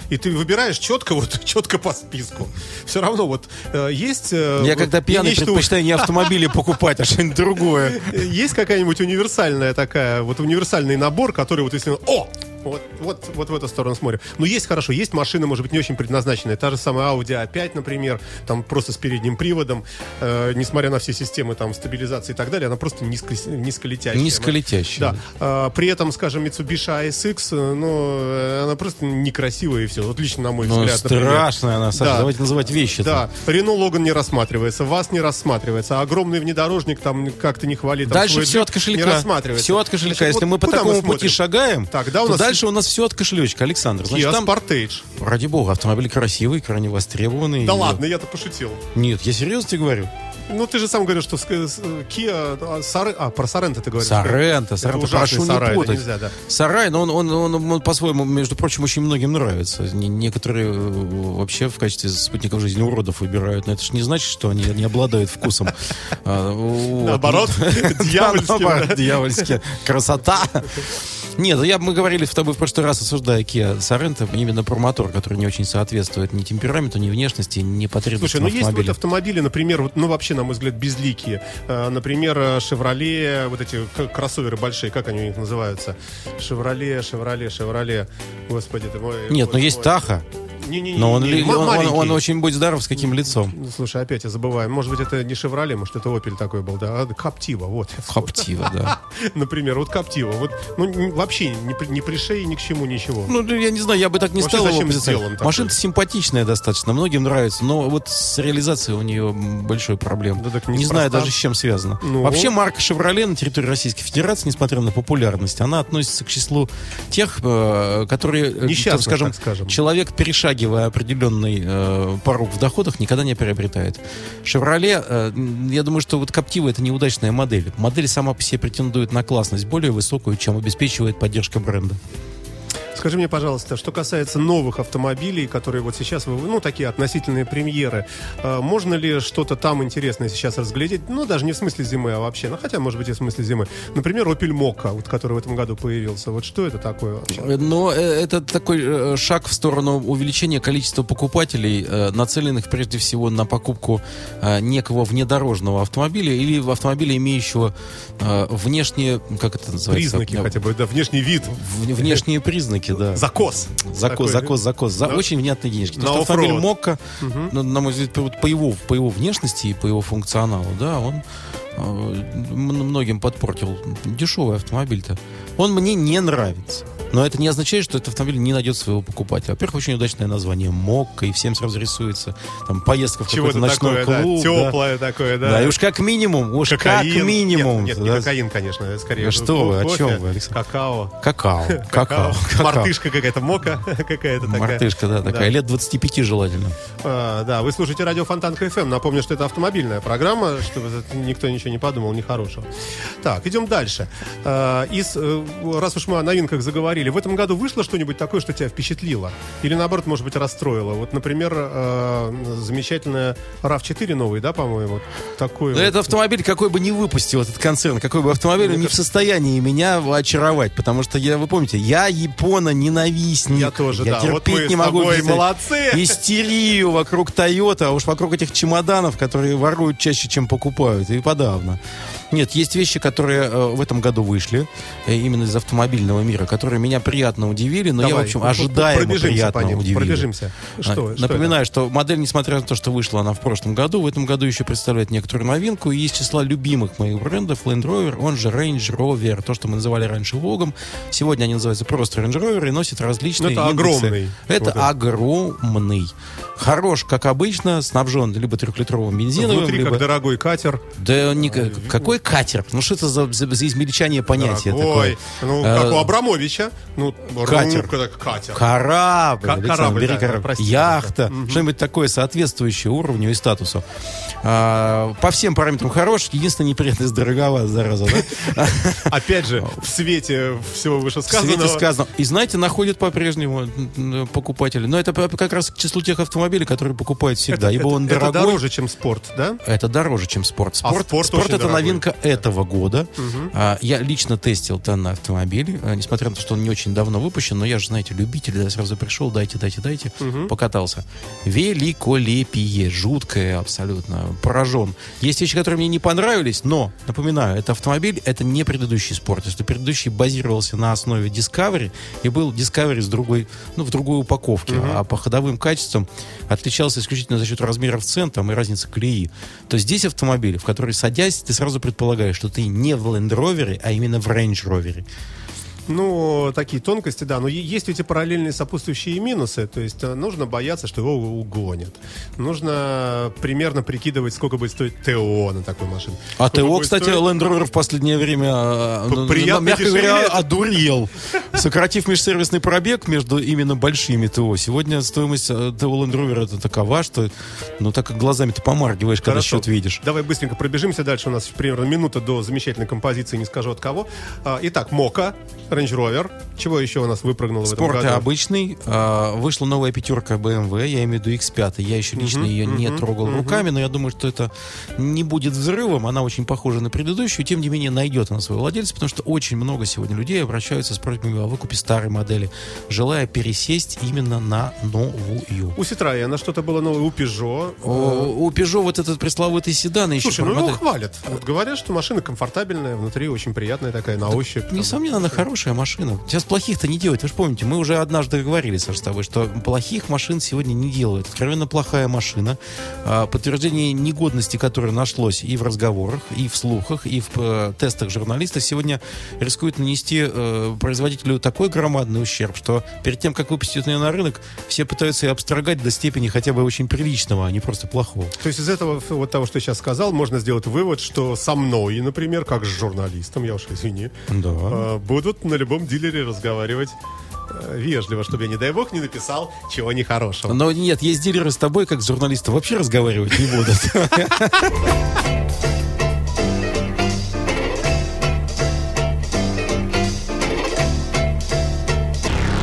и ты выбираешь четко, вот четко по списку. Все равно вот э, есть... Э, Я вот, когда пьяный нечто... предпочитаю не автомобили покупать, а что-нибудь другое. Есть какая-нибудь универсальная такая, вот универсальный набор, который вот если... О! Вот, вот, вот в эту сторону смотрим. Но есть хорошо, есть машины, может быть, не очень предназначенные. Та же самая Audi A5, например, там просто с передним приводом, э, несмотря на все системы там стабилизации и так далее, она просто низко, низколетящая. Низколетящая. Да. Э, при этом, скажем, Mitsubishi ASX, э, ну, э, она просто некрасивая и все. Вот лично, на мой ну, взгляд. страшная она, Саша, да. давайте называть вещи. Да. Renault Logan не рассматривается, ВАЗ не рассматривается, огромный внедорожник там как-то не хвалит. Дальше все от кошелька. Не рассматривается. Все от кошелька. Значит, Если вот мы по такому пути шагаем, Тогда у нас дальше у нас все от кошелечка, Александр. Значит, Kia там, Sportage. Ради бога, автомобиль красивый, крайне востребованный. Да и... ладно, я-то пошутил. Нет, я серьезно тебе говорю. Ну, ты же сам говорил, что Kia... А, Сары, а, про Соренто ты говоришь. Соренто, Соренто, прошу сарай, не путать. Нельзя, да. Сарай, но он, он, он, он, он по-своему, между прочим, очень многим нравится. Некоторые э, вообще в качестве спутников жизни уродов выбирают, но это же не значит, что они не обладают вкусом. А, наоборот, дьявольски. Дьявольски. Красота. Нет, я, мы говорили с тобой в прошлый раз, обсуждая Kia Sorento, именно про мотор, который не очень соответствует ни темпераменту, ни внешности, ни потребностям Слушай, ну есть вот автомобили, например, вот, ну вообще, на мой взгляд, безликие. Э, например, Chevrolet, вот эти кроссоверы большие, как они у них называются? Chevrolet, Chevrolet, Chevrolet. Господи, ты мой... Нет, но есть Таха. Не, не, не, Но он, не, он, он, он очень будет здоров с каким лицом. Ну, слушай, опять я забываю. Может быть, это не Шевроле, может, это Opel такой был, да? А, Каптива, вот. Каптива, да. Например, вот Каптива. Вот, ну, вообще не, не при шее ни к чему ничего. Ну, я не знаю, я бы так не стал его Машина симпатичная достаточно, многим нравится, но вот с реализацией у нее большой проблем. Да, не, не знаю даже, с чем связано. Ну, Вообще, марка Шевроле на территории Российской Федерации, несмотря на популярность, она относится к числу тех, э, которые, э, Несчастных, скажем, скажем, человек перешагивает затрагивая определенный э, порог в доходах, никогда не приобретает. Шевроле, э, я думаю, что вот Коптива это неудачная модель. Модель сама по себе претендует на классность более высокую, чем обеспечивает поддержка бренда. Скажи мне, пожалуйста, что касается новых автомобилей, которые вот сейчас, ну, такие относительные премьеры, э, можно ли что-то там интересное сейчас разглядеть? Ну, даже не в смысле зимы, а вообще, ну, хотя, может быть, и в смысле зимы. Например, Opel Mokka, вот, который в этом году появился. Вот что это такое вообще? Э, Но э, это такой шаг в сторону увеличения количества покупателей, нацеленных прежде всего на покупку некого внедорожного автомобиля или автомобиля, имеющего внешние, как это называется? Признаки хотя бы, да, внешний вид. Внешние признаки, да. Закос. Закос, закос, закос. За, очень внятные денежки. Потому что автомобиль Мокко, угу. на, на мой взгляд, по, по, его, по его внешности и по его функционалу, да, он э, многим подпортил. Дешевый автомобиль-то. Он мне не нравится. Но это не означает, что этот автомобиль не найдет своего покупателя. Во-первых, очень удачное название Мокка, и всем сразу рисуется там поездка в какой-то ночной такое, клуб. Да, теплое да. такое, да. Да, и уж как минимум, уж кокаин. как минимум. Нет, нет да. не кокаин, конечно, скорее. Да что вы, о чем вы, Александр? Какао. Какао. Какао. Мартышка какая-то, мока какая-то такая. Мартышка, да, такая, лет 25 желательно. А, да, вы слушаете радио Фонтан КФМ. Напомню, что это автомобильная программа, чтобы никто ничего не подумал нехорошего. Так, идем дальше. А, из, э, раз уж мы о новинках заговорили, говорили. В этом году вышло что-нибудь такое, что тебя впечатлило? Или наоборот, может быть, расстроило? Вот, например, э, замечательная RAV4 новый, да, по-моему? Такой вот. Это автомобиль, какой бы не выпустил этот концерн, какой бы автомобиль, он не в состоянии меня очаровать. Потому что, я, вы помните, я япона-ненавистник. Я тоже, я да. терпеть вот не могу. Молодцы! Истерию вокруг Тойота, а уж вокруг этих чемоданов, которые воруют чаще, чем покупают. И подавно. Нет, есть вещи, которые э, в этом году вышли, э, именно из автомобильного мира, которые меня приятно удивили, но Давай, я, в общем, ожидаемо приятно по ним, удивили. Пробежимся. Что, а, Напоминаю, что, что модель, несмотря на то, что вышла она в прошлом году, в этом году еще представляет некоторую новинку, и из числа любимых моих брендов Land Rover, он же Range Rover, то, что мы называли раньше Вогом. Сегодня они называются просто Range Rover и носят различные Но это индексы. огромный. Это вот огромный. Хорош, как обычно, снабжен либо трехлитровым бензиновым, Внутри либо... как дорогой катер. Да, не... какой катер? Ну что это за, за, за измельчание понятия Дорогой. такое? Ну, как у Абрамовича. Ну, катер. Рубка, катер. Корабль. К- корабль, да, корабль. простите, Яхта. Что-нибудь такое соответствующее уровню и статусу. А, по всем параметрам хорош. Единственное, неприятность дороговат, зараза, да? Опять же, в свете всего В вышесказанного. свете сказано. И знаете, находят по-прежнему покупатели. Но это как раз к числу тех автомобилей, которые покупают всегда. Это, Ибо он это, дорогой. это дороже, чем спорт, да? Это дороже, чем спорт. А Спорт, спорт это дорогой. новинка этого года. А, я лично тестил данный автомобиль, а, несмотря на то, что он не очень давно выпущен, но я же, знаете, любитель, я сразу пришел, дайте, дайте, дайте, покатался. Великолепие, жуткое абсолютно, поражен. Есть вещи, которые мне не понравились, но, напоминаю, это автомобиль, это не предыдущий спорт. Если предыдущий базировался на основе Discovery и был Discovery с другой, ну, в другой упаковке, а по ходовым качествам отличался исключительно за счет размеров цен там, и разницы колеи, то здесь автомобиль, в который садясь, ты сразу предполагаешь, что ты не в Land Rover, а именно в Range Rover. Ну, такие тонкости, да. Но есть эти параллельные сопутствующие минусы. То есть э, нужно бояться, что его угонят. Нужно примерно прикидывать, сколько будет стоить ТО на такой машине. А Сколько ТО, кстати, стоить- Land Rover в последнее время, э, ну, приятно мягко говоря, дешевеет. одурел. Сократив межсервисный пробег между именно большими ТО. Сегодня стоимость э, ТО Land Rover это такова, что ну так как глазами-то помаргиваешь, когда счет видишь. Давай быстренько пробежимся дальше. У нас примерно минута до замечательной композиции, не скажу от кого. А, Итак, Мока, Range Rover. Чего еще у нас выпрыгнуло в этом Спорт году? обычный. А, вышла новая пятерка BMW, я имею в виду X5. Я еще лично ее не трогал руками, но я думаю, что это не будет взрывом. Она очень похожа на предыдущую. Тем не менее, найдет она своего владельца, потому что очень много сегодня людей обращаются с просьбами о выкупе старой модели, желая пересесть именно на новую. У Citroёn что-то было новое, у Peugeot. О, У Peugeot вот этот пресловутый седан еще Слушай, ну его модель- хвалят. Вот говорят, что машина комфортабельная, внутри очень приятная такая, на ощупь. Несомненно, она хорошая машина. Сейчас плохих-то не делают. Вы же помните, мы уже однажды говорили, Саша, с тобой, что плохих машин сегодня не делают. Откровенно плохая машина. А, Подтверждение негодности, которое нашлось и в разговорах, и в слухах, и в э, тестах журналистов, сегодня рискует нанести э, производителю такой громадный ущерб, что перед тем, как выпустить ее на рынок, все пытаются ее обстрогать до степени хотя бы очень приличного, а не просто плохого. То есть из этого вот того, что я сейчас сказал, можно сделать вывод, что со мной, например, как с журналистом, я уж извини, Да. э, будут на любом дилере разговаривать э, вежливо, чтобы я, не дай бог, не написал чего нехорошего. Но нет, есть дилеры с тобой, как с журналистом, вообще разговаривать не будут.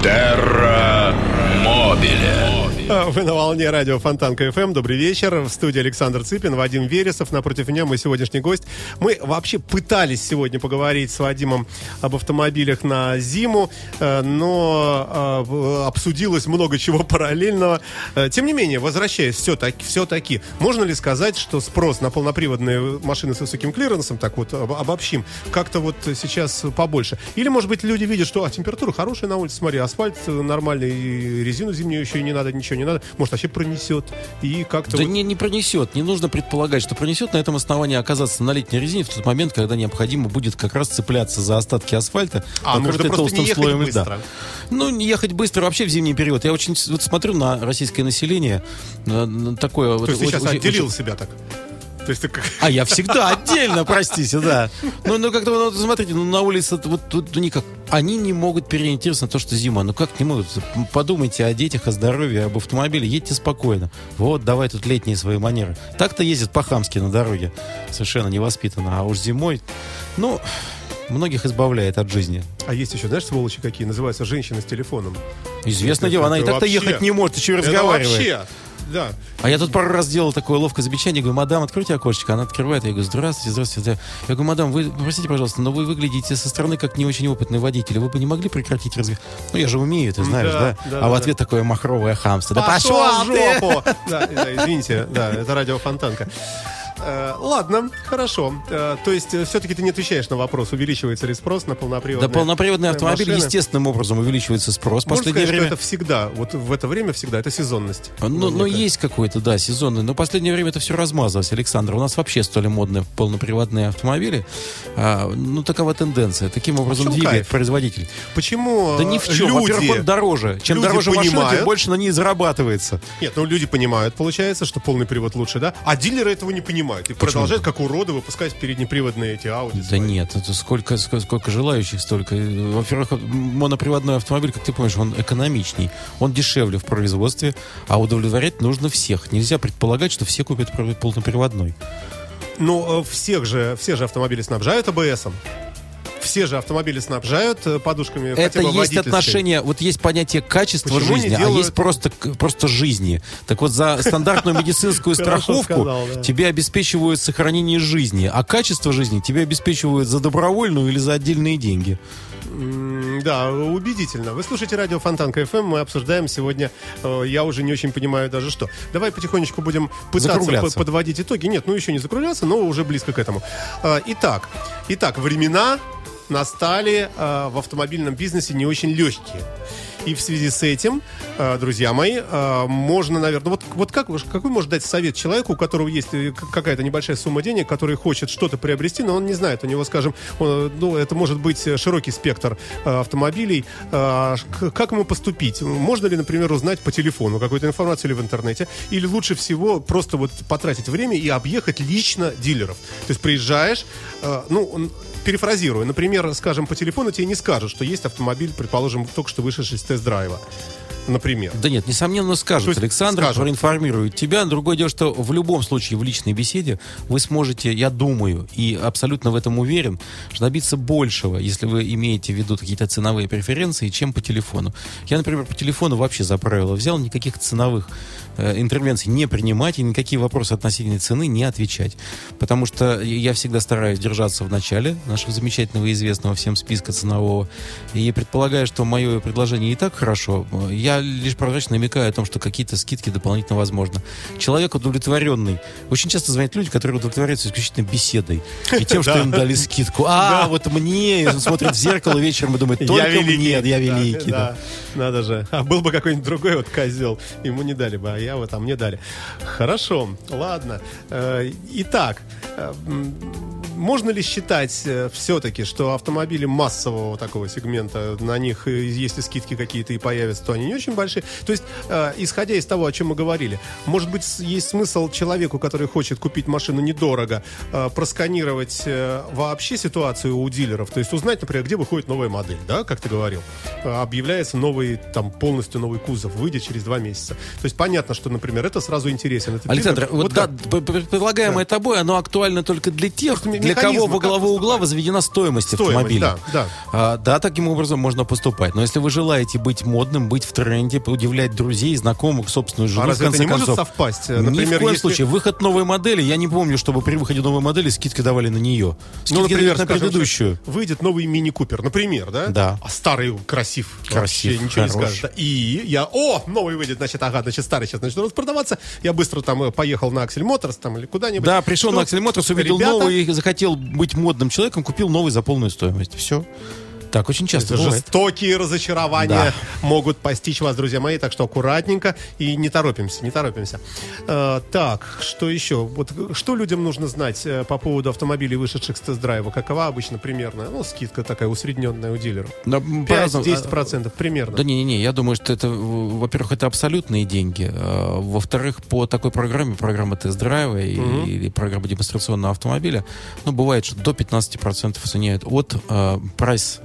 Терра Мобиле. А, Вы на волне радио Фонтанка ФМ. Добрый вечер. В студии Александр Цыпин, Вадим Вересов. Напротив меня мой сегодняшний гость. Мы вообще пытались сегодня поговорить с Вадимом об автомобилях на зиму, э, но э, обсудилось много чего параллельного. Э, Тем не менее, возвращаясь все-таки, все-таки, можно ли сказать, что спрос на полноприводные машины с высоким клиренсом, так вот об- обобщим, как-то вот сейчас побольше? Или, может быть, люди видят, что а, температура хорошая на улице, смотри, асфальт нормальный, резину зимнюю еще и не надо, ничего не надо, может, вообще пронесет, и как-то Да вот- не, не пронесет. Не нужно предполагать, что пронесет. На этом основании оказаться на летней резине в тот момент, когда необходимо будет как раз цепляться за остатки асфальта, А, нужно покрытые просто не ехать льда. быстро. Ну, не ехать быстро вообще в зимний период. Я очень вот смотрю на российское население. на- на такое вот То есть ты очень- сейчас очень- отделил очень- себя так? То есть ты как... А я всегда отдельно, простите, да. Ну, ну как-то, ну, смотрите, ну, на улице вот тут никак. Они не могут переориентироваться на то, что зима. Ну как не могут? Подумайте о детях, о здоровье, об автомобиле. Едьте спокойно. Вот, давай тут летние свои манеры. Так-то ездят по-хамски на дороге. Совершенно невоспитанно. А уж зимой, ну... многих избавляет от жизни. А есть еще, знаешь, сволочи какие? Называются женщины с телефоном. Известное дело, она и так-то ехать не может, еще и разговаривает. вообще да. А я тут пару раз сделал такое ловкое замечание. Говорю, мадам, откройте окошечко. Она открывает. Я говорю, здравствуйте, здравствуйте. Я говорю, мадам, вы, простите, пожалуйста, но вы выглядите со стороны как не очень опытный водитель. Вы бы не могли прекратить разговор? Ну, я же умею, ты знаешь, да? да? да а в ответ да. такое махровое хамство. Да пошел, пошел в жопу! Да, да, извините, да, это радиофонтанка. Э, ладно, хорошо. Э, то есть, э, все-таки ты не отвечаешь на вопрос, увеличивается ли спрос на полноприводные Да, полноприводный автомобиль машины. естественным образом увеличивается спрос. Можно последнее сказать, время... это всегда, вот в это время всегда, это сезонность. Ну, но ну, есть какой-то, да, сезонный. Но в последнее время это все размазалось, Александр. У нас вообще стали модные полноприводные автомобили. А, ну, такова тенденция. Таким образом а двигает кайф? производитель. Почему Да ни в чем. Люди, Во-первых, он дороже. Чем дороже понимают, машина, тем больше на ней зарабатывается. Нет, ну люди понимают, получается, что полный привод лучше, да? А дилеры этого не понимают. И Почему? продолжают как уроды выпускать переднеприводные эти Audi. Да свои. нет, это сколько, сколько, сколько желающих, столько. Во-первых, моноприводной автомобиль, как ты помнишь, он экономичней, он дешевле в производстве, а удовлетворять нужно всех. Нельзя предполагать, что все купят полноприводной. Ну, э, всех же, все же автомобили снабжают АБСом все же автомобили снабжают э, подушками. Это есть отношение, вот есть понятие качества Почему жизни, делают... а есть просто, просто жизни. Так вот, за стандартную медицинскую страховку тебе обеспечивают сохранение жизни, а качество жизни тебе обеспечивают за добровольную или за отдельные деньги. Да, убедительно. Вы слушаете радио Фонтан КФМ. Мы обсуждаем сегодня, э, я уже не очень понимаю даже что. Давай потихонечку будем пытаться подводить итоги. Нет, ну еще не закругляться, но уже близко к этому. Э, итак, итак, времена настали э, в автомобильном бизнесе не очень легкие. И в связи с этим, э, друзья мои, э, можно, наверное, вот, вот как, какой может дать совет человеку, у которого есть э, какая-то небольшая сумма денег, который хочет что-то приобрести, но он не знает, у него, скажем, он, ну, это может быть широкий спектр автомобилей. Как ему поступить? Можно ли, например, узнать по телефону какую-то информацию или в интернете? Или лучше всего просто вот потратить время и объехать лично дилеров? То есть приезжаешь, ну, перефразирую, например, скажем, по телефону тебе не скажут, что есть автомобиль, предположим, только что вышедший с тест-драйва например. Да нет, несомненно скажут. Александр скажут. проинформирует тебя. Другое дело, что в любом случае в личной беседе вы сможете, я думаю, и абсолютно в этом уверен, что добиться большего, если вы имеете в виду какие-то ценовые преференции, чем по телефону. Я, например, по телефону вообще за правило взял никаких ценовых интервенций не принимать и никакие вопросы относительно цены не отвечать. Потому что я всегда стараюсь держаться в начале нашего замечательного и известного всем списка ценового. И предполагая, что мое предложение и так хорошо, я лишь прозрачно намекаю о том, что какие-то скидки дополнительно возможны. Человек удовлетворенный. Очень часто звонят люди, которые удовлетворяются исключительно беседой. И тем, что им дали скидку. А, вот мне, смотрит в зеркало вечером и думает, только мне, я великий. Надо же. А был бы какой-нибудь другой вот козел, ему не дали бы, а я вот, а мне дали. Хорошо, ладно. Э, итак, э, можно ли считать э, все-таки, что автомобили массового такого сегмента, на них, если скидки какие-то и появятся, то они не очень большие? То есть, э, исходя из того, о чем мы говорили, может быть, есть смысл человеку, который хочет купить машину недорого, э, просканировать э, вообще ситуацию у дилеров, то есть узнать, например, где выходит новая модель, да, как ты говорил. Э, объявляется новый, там, полностью новый кузов, выйдет через два месяца. То есть понятно, что, например, это сразу интересен. Александр, дилер, вот, вот да, предлагаемое да. тобой, оно актуально только для тех, для кого во главу угла возведена стоимость, стоимость автомобиля. Да, да. А, да, таким образом можно поступать. Но если вы желаете быть модным, быть в тренде, удивлять друзей, знакомых, собственную жену, а разве в конце это не концов. может совпасть? Например, Ни в коем если... случае. Выход новой модели, я не помню, чтобы при выходе новой модели скидки давали на нее. Скидки ну, например, на скажем, предыдущую. Выйдет новый мини-купер, например, да? Да. А старый красив. Красив, Вообще ничего хорош. не скажешь. И я, о, новый выйдет, значит, ага, значит, старый сейчас начнет распродаваться. Я быстро там э, поехал на Аксель Моторс там или куда-нибудь. Да, пришел Что? на Аксель Моторс, увидел Ребята... новый и захотел быть модным человеком купил новый за полную стоимость. Все. Так очень часто Это Жестокие разочарования да. могут постичь вас, друзья мои, так что аккуратненько и не торопимся, не торопимся. Э, так, что еще? Вот что людям нужно знать э, по поводу автомобилей, вышедших с тест-драйва? Какова обычно примерно? Ну, скидка такая усредненная у дилеров. 5-10% а, примерно. Да не-не-не, я думаю, что это, во-первых, это абсолютные деньги. А, во-вторых, по такой программе, программа тест-драйва угу. или программа демонстрационного автомобиля, ну, бывает, что до 15% оценяют от э, прайс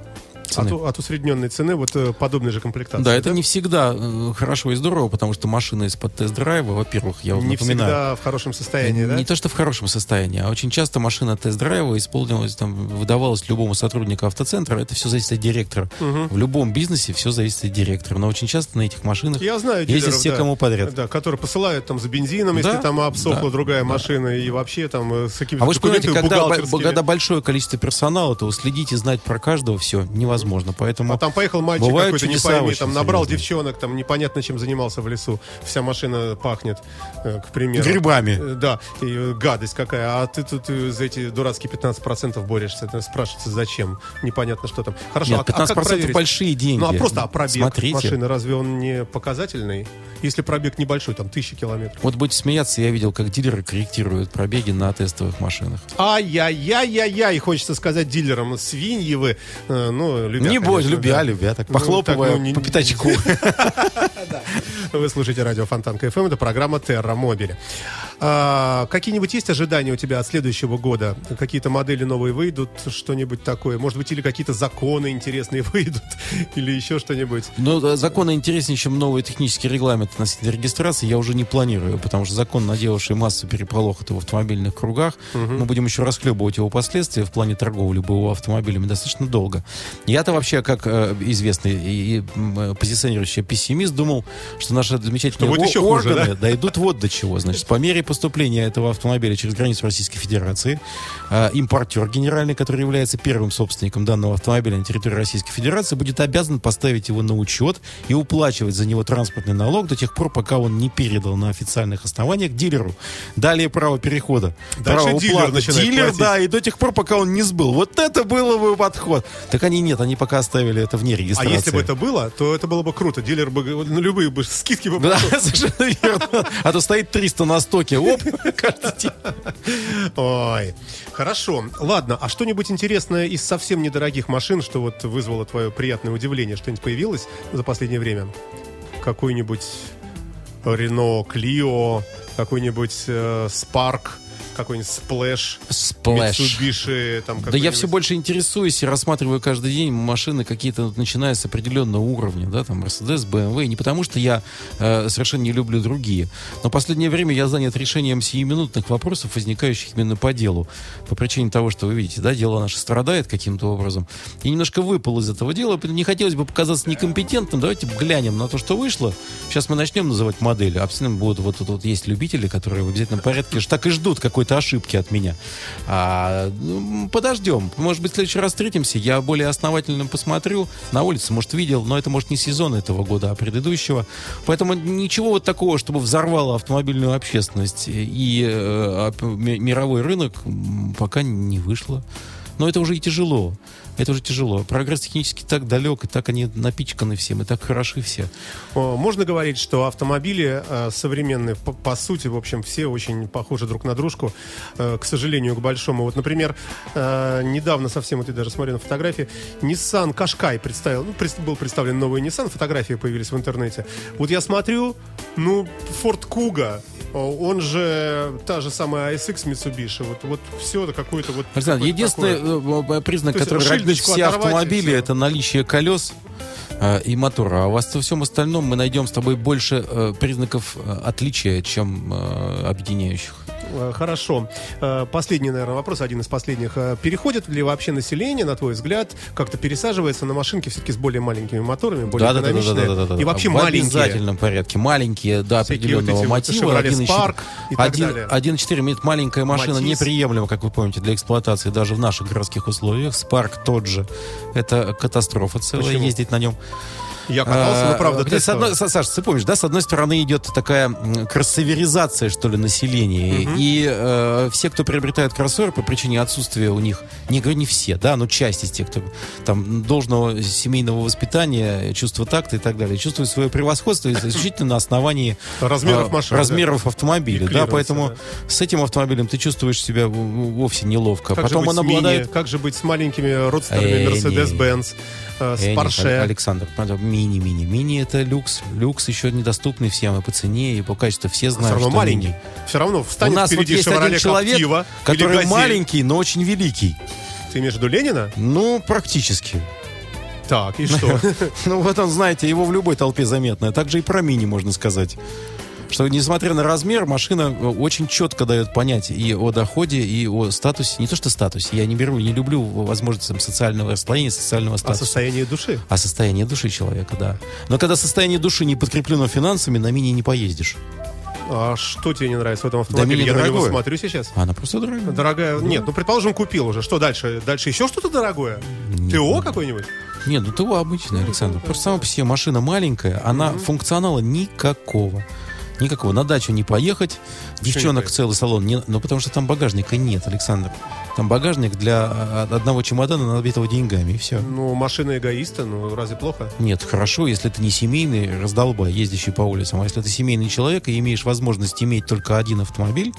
цены. От, от усредненной цены вот э, подобной же комплектации. Да, это не всегда э, хорошо и здорово, потому что машина из-под тест-драйва, во-первых, я вам Не напоминаю. всегда в хорошем состоянии, не да? то, что в хорошем состоянии, а очень часто машина тест-драйва исполнилась, там, выдавалась любому сотруднику автоцентра. Это все зависит от директора. В любом бизнесе все зависит от директора. Но очень часто на этих машинах Я знаю ездят все, да, кому подряд. Да, которые посылают там за бензином, Да, если там обсохла да, другая машина, и вообще там э, с какими-то А вы же понимаете, когда, когда большое количество персонала, то следить и знать про каждого все невозможно. Поэтому А там поехал мальчик какой-то, не пойми, там набрал серьезные. девчонок, там непонятно чем занимался в лесу. Вся машина пахнет, э, к примеру. Грибами. Э, Да, и э, гадость какая. А ты тут за эти дурацкие 15% борешься. Это спрашивается, зачем? Непонятно, что там. Хорошо, Нет, а- а, 15% как проверить? большие деньги. Ну, а просто а пробег Смотрите. машины, разве он не показательный? Если пробег небольшой, там, тысячи километров. Вот будете смеяться, я видел, как дилеры корректируют пробеги на тестовых машинах. Ай-яй-яй-яй-яй, хочется сказать дилерам, свиньи вы. Ну, любя, не бойся, любя, да. любя, так Ну, похлопывая так, ну, не- по пятачку. Вы слушаете радио Фонтанка ФМ, это программа Терра Мобили. А, какие-нибудь есть ожидания у тебя от следующего года? Какие-то модели новые выйдут, что-нибудь такое? Может быть, или какие-то законы интересные выйдут, или еще что-нибудь? Ну, да, законы интереснее, чем новый технический регламент относительно регистрации, я уже не планирую, потому что закон, наделавший массу переполоха в автомобильных кругах, мы будем еще расхлебывать его последствия в плане торговли БУ автомобилями достаточно долго. Я-то вообще, как э, известный и, и, э, позиционирующий пессимист, думал, что наши замечательные Что еще хуже, органы да? дойдут вот до чего. Значит, по мере поступления этого автомобиля через границу Российской Федерации, э, импортер генеральный, который является первым собственником данного автомобиля на территории Российской Федерации, будет обязан поставить его на учет и уплачивать за него транспортный налог до тех пор, пока он не передал на официальных основаниях дилеру. Далее право перехода. Дальше право дилер уплаты. Дилер, платить. да, и до тех пор, пока он не сбыл. Вот это было бы подход. Так они нет, они пока оставили это вне А регистрации. если бы это было, то это было бы круто. Дилер бы на любые бы скидки бы Да, совершенно верно. А то стоит 300 на стоке, оп. Ой, хорошо. Ладно, а что-нибудь интересное из совсем недорогих машин, что вот вызвало твое приятное удивление, что-нибудь появилось за последнее время? Какой-нибудь Рено Клио, какой-нибудь э, Spark, какой-нибудь Splash, Splash. Mitsubishi, там Да я все больше интересуюсь и рассматриваю каждый день машины какие-то, вот, начиная с определенного уровня, да, там, Mercedes, BMW, не потому что я э, совершенно не люблю другие, но последнее время я занят решением сиюминутных вопросов, возникающих именно по делу, по причине того, что, вы видите, да, дело наше страдает каким-то образом, и немножко выпал из этого дела, не хотелось бы показаться некомпетентным, давайте глянем на то, что вышло, сейчас мы начнем называть модели, а потом будут вот тут вот есть любители, которые в обязательном порядке так и ждут какой-то ошибки от меня. А, ну, подождем. Может быть, в следующий раз встретимся. Я более основательно посмотрю. На улице, может, видел, но это, может, не сезон этого года, а предыдущего. Поэтому ничего вот такого, чтобы взорвало автомобильную общественность и э, мировой рынок, пока не вышло. Но это уже и тяжело. Это уже тяжело. Прогресс технически так далек, и так они напичканы всем, и так хороши все. Можно говорить, что автомобили э, современные, по, по сути, в общем, все очень похожи друг на дружку, э, к сожалению, к большому. Вот, например, э, недавно совсем, вот я даже смотрю на фотографии, Nissan Qashqai представил, ну, был представлен новый Nissan, фотографии появились в интернете. Вот я смотрю, ну, Ford Kuga, он же та же самая ASX Mitsubishi, вот, вот все это какое-то вот... Александр, какое-то единственный такое. признак, который шильдочку все автомобили, это наличие колес э, и мотора. А у вас во всем остальном мы найдем с тобой больше э, признаков э, отличия, чем э, объединяющих. Э, Хорошо. Э, Последний, наверное, вопрос, один из последних. Э, Переходит ли вообще население, на твой взгляд, как-то пересаживается на машинки все-таки с более маленькими моторами, более экономичные? И вообще в маленькие. обязательном порядке. Маленькие до вот определенного вот мотива. Chevrolet 1.4 Spark и так Один- далее. 1.4 имеет маленькая машина, Матис. неприемлема, как вы помните, для эксплуатации даже в наших городских условиях. Спарк тот же. Это катастрофа целая, Почему? ездить на нем. Я катался, А, но правда где с одной, Са- Саш, ты помнишь, да, с одной стороны идет такая кроссоверизация, что ли, населения. И э, все, кто приобретает кроссовер по причине отсутствия у них, не говорю не все, да, но часть из тех, кто там должного семейного воспитания, чувства такта и так далее, чувствует свое превосходство исключительно на основании Размеров э, машины, размеров автомобиля, И да, поэтому да. с этим автомобилем ты чувствуешь себя вовсе неловко. Как Потом он с мини? обладает Как же быть с маленькими родственными Э. Mercedes-Benz, э, с Э, нет, Porsche? Александр, правда, мини-мини. Мини это люкс. Люкс еще недоступный всем и по цене, и по качеству. Все Все знают, равно что маленький. мини. Все равно У встанет нас вот впереди есть один человек, или который маленький, но очень великий. Ты имеешь в виду Ленина? Ну, практически. Так, и что? Ну вот он, знаете, его в любой толпе заметно. Также и про мини можно сказать что, несмотря на размер, машина э, очень четко дает понять и о доходе, и о статусе. Не то, что статусе. Я не беру, не люблю возможность там, социального расслоения, социального статуса. А состояние души? А состояние души человека, да. Но когда состояние души не подкреплено финансами, на мини не поездишь. А что тебе не нравится в этом автомобиле? Да, Я дорогое. на него смотрю сейчас. Она просто дорогая. Дорогая. Нет, ну предположим, купил уже. Что дальше? Дальше еще что-то дорогое? Нет. ТО какой-нибудь? Нет, ну ТО обычный, Александр. Просто сама по себе машина маленькая, она mm-hmm. функционала никакого. Никакого. На дачу не поехать. Девчонок целый салон. Не, ну, потому что там багажника нет, Александр. Там багажник для а, одного чемодана набитого деньгами, и все. Ну, машина эгоиста, ну, разве плохо? Нет, хорошо, если ты не семейный раздолбай, ездящий по улицам. А если ты семейный человек и имеешь возможность иметь только один автомобиль,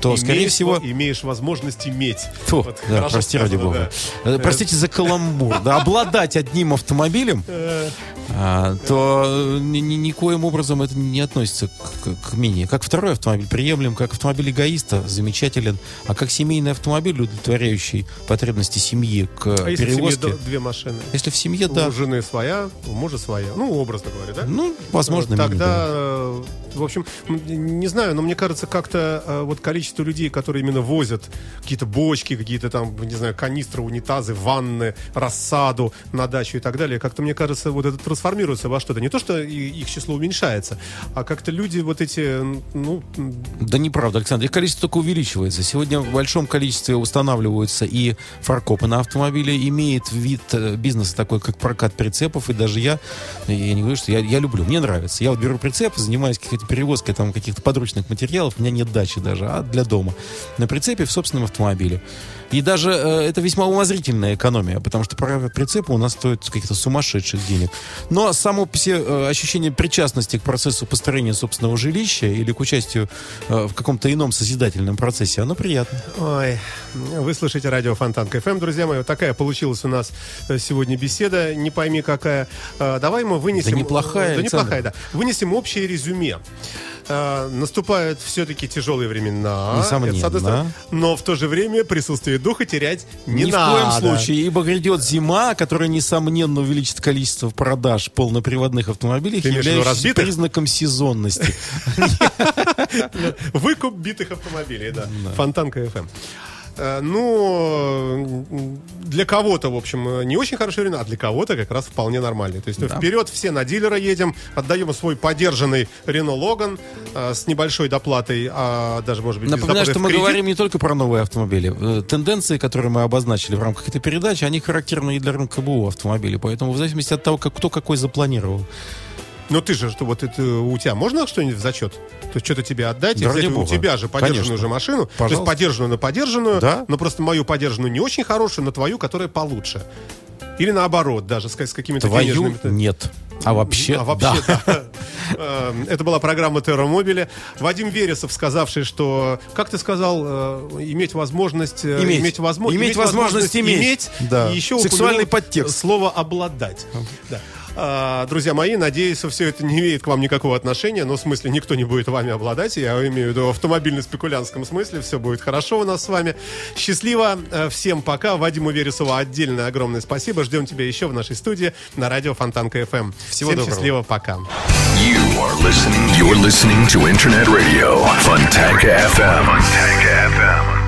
то, имеешь, скорее всего... Имеешь возможность иметь. Фу, вот, да, прости, ради бога. Да. Э, простите за каламбур. Да, обладать одним автомобилем, э. а, то ни, никоим образом это не относится к, к мини. Как второй автомобиль приемлем, как автомобиль эгоиста замечателен, а как семейный автомобиль удовлетворяющий потребности семьи к а перевозке. Если в семье две машины? Если в семье, да. У жены своя, у мужа своя. Ну, образно говоря, да? Ну, возможно. Тогда, да. Э, в общем, не знаю, но мне кажется, как-то э, вот количество людей, которые именно возят какие-то бочки, какие-то там, не знаю, канистры, унитазы, ванны, рассаду на дачу и так далее, как-то, мне кажется, вот это трансформируется во что-то. Не то, что их число уменьшается, а как-то люди вот эти, ну... Да неправда, Александр, их количество только увеличивается. Сегодня в большом количестве устанавливаются и фаркопы на автомобиле, имеет вид э, бизнеса такой, как прокат прицепов, и даже я, я не говорю, что я, я люблю, мне нравится. Я вот беру прицеп, занимаюсь какой-то перевозкой там каких-то подручных материалов, у меня нет дачи даже, а для дома. На прицепе в собственном автомобиле. И даже э, это весьма умозрительная экономия, потому что прицепы у нас стоят каких-то сумасшедших денег. Но само все э, ощущение причастности к процессу построения собственного жилища или к участию э, в каком-то ином созидательном процессе, оно приятно. Ой, вы слышите радио Фонтан КФМ, друзья мои. Вот такая получилась у нас э, сегодня беседа, не пойми какая. Э, давай мы вынесем... Да неплохая, Да неплохая, да. Вынесем общее резюме э, наступают все-таки тяжелые времена. Несомненно. но в то же время присутствие духа терять не Ни надо. в коем случае, ибо грядет зима, которая, несомненно, увеличит количество продаж полноприводных автомобилей, являющихся признаком сезонности. Выкуп битых автомобилей, да. Фонтан КФМ. Э, ну, для кого-то, в общем, не очень хороший рынок, а для кого-то как раз вполне нормальный. То есть да. вперед все на дилера едем, отдаем свой поддержанный Рено Логан э, с небольшой доплатой, а даже, может быть, Напоминаю, что мы говорим не только про новые автомобили. Э, тенденции, которые мы обозначили в рамках этой передачи, они характерны и для рынка БУ автомобилей. Поэтому в зависимости от того, как, кто какой запланировал. Но ты же, что вот это у тебя можно что-нибудь в зачет? То есть что-то тебе отдать, да, взять у тебя же подержанную Конечно. же машину, Пожалуйста. то есть подержанную на подержанную, да? но просто мою подержанную не очень хорошую, но твою, которая получше. Или наоборот, даже с, с какими-то Твою денежными... нет. А вообще, а вообще да. да. Эм, это была программа Терромобили. Вадим Вересов, сказавший, что, как ты сказал, э, иметь возможность... Э, иметь, иметь, возможно, иметь, иметь возможность, иметь. иметь да. И еще Сексуальный подтекст. Слово «обладать». Да. А, друзья мои, надеюсь, все это не имеет к вам никакого отношения, но в смысле никто не будет вами обладать, я имею в виду в автомобильно-спекулянском смысле, все будет хорошо у нас с вами. Счастливо, э, всем пока, Вадиму Вересову отдельное огромное спасибо, ждем тебя еще в нашей студии на радио Фонтанка FM. Всего всем доброго. счастливо, пока. You are listening, you're listening to Internet Radio, Fontanka FM. Fontanka FM.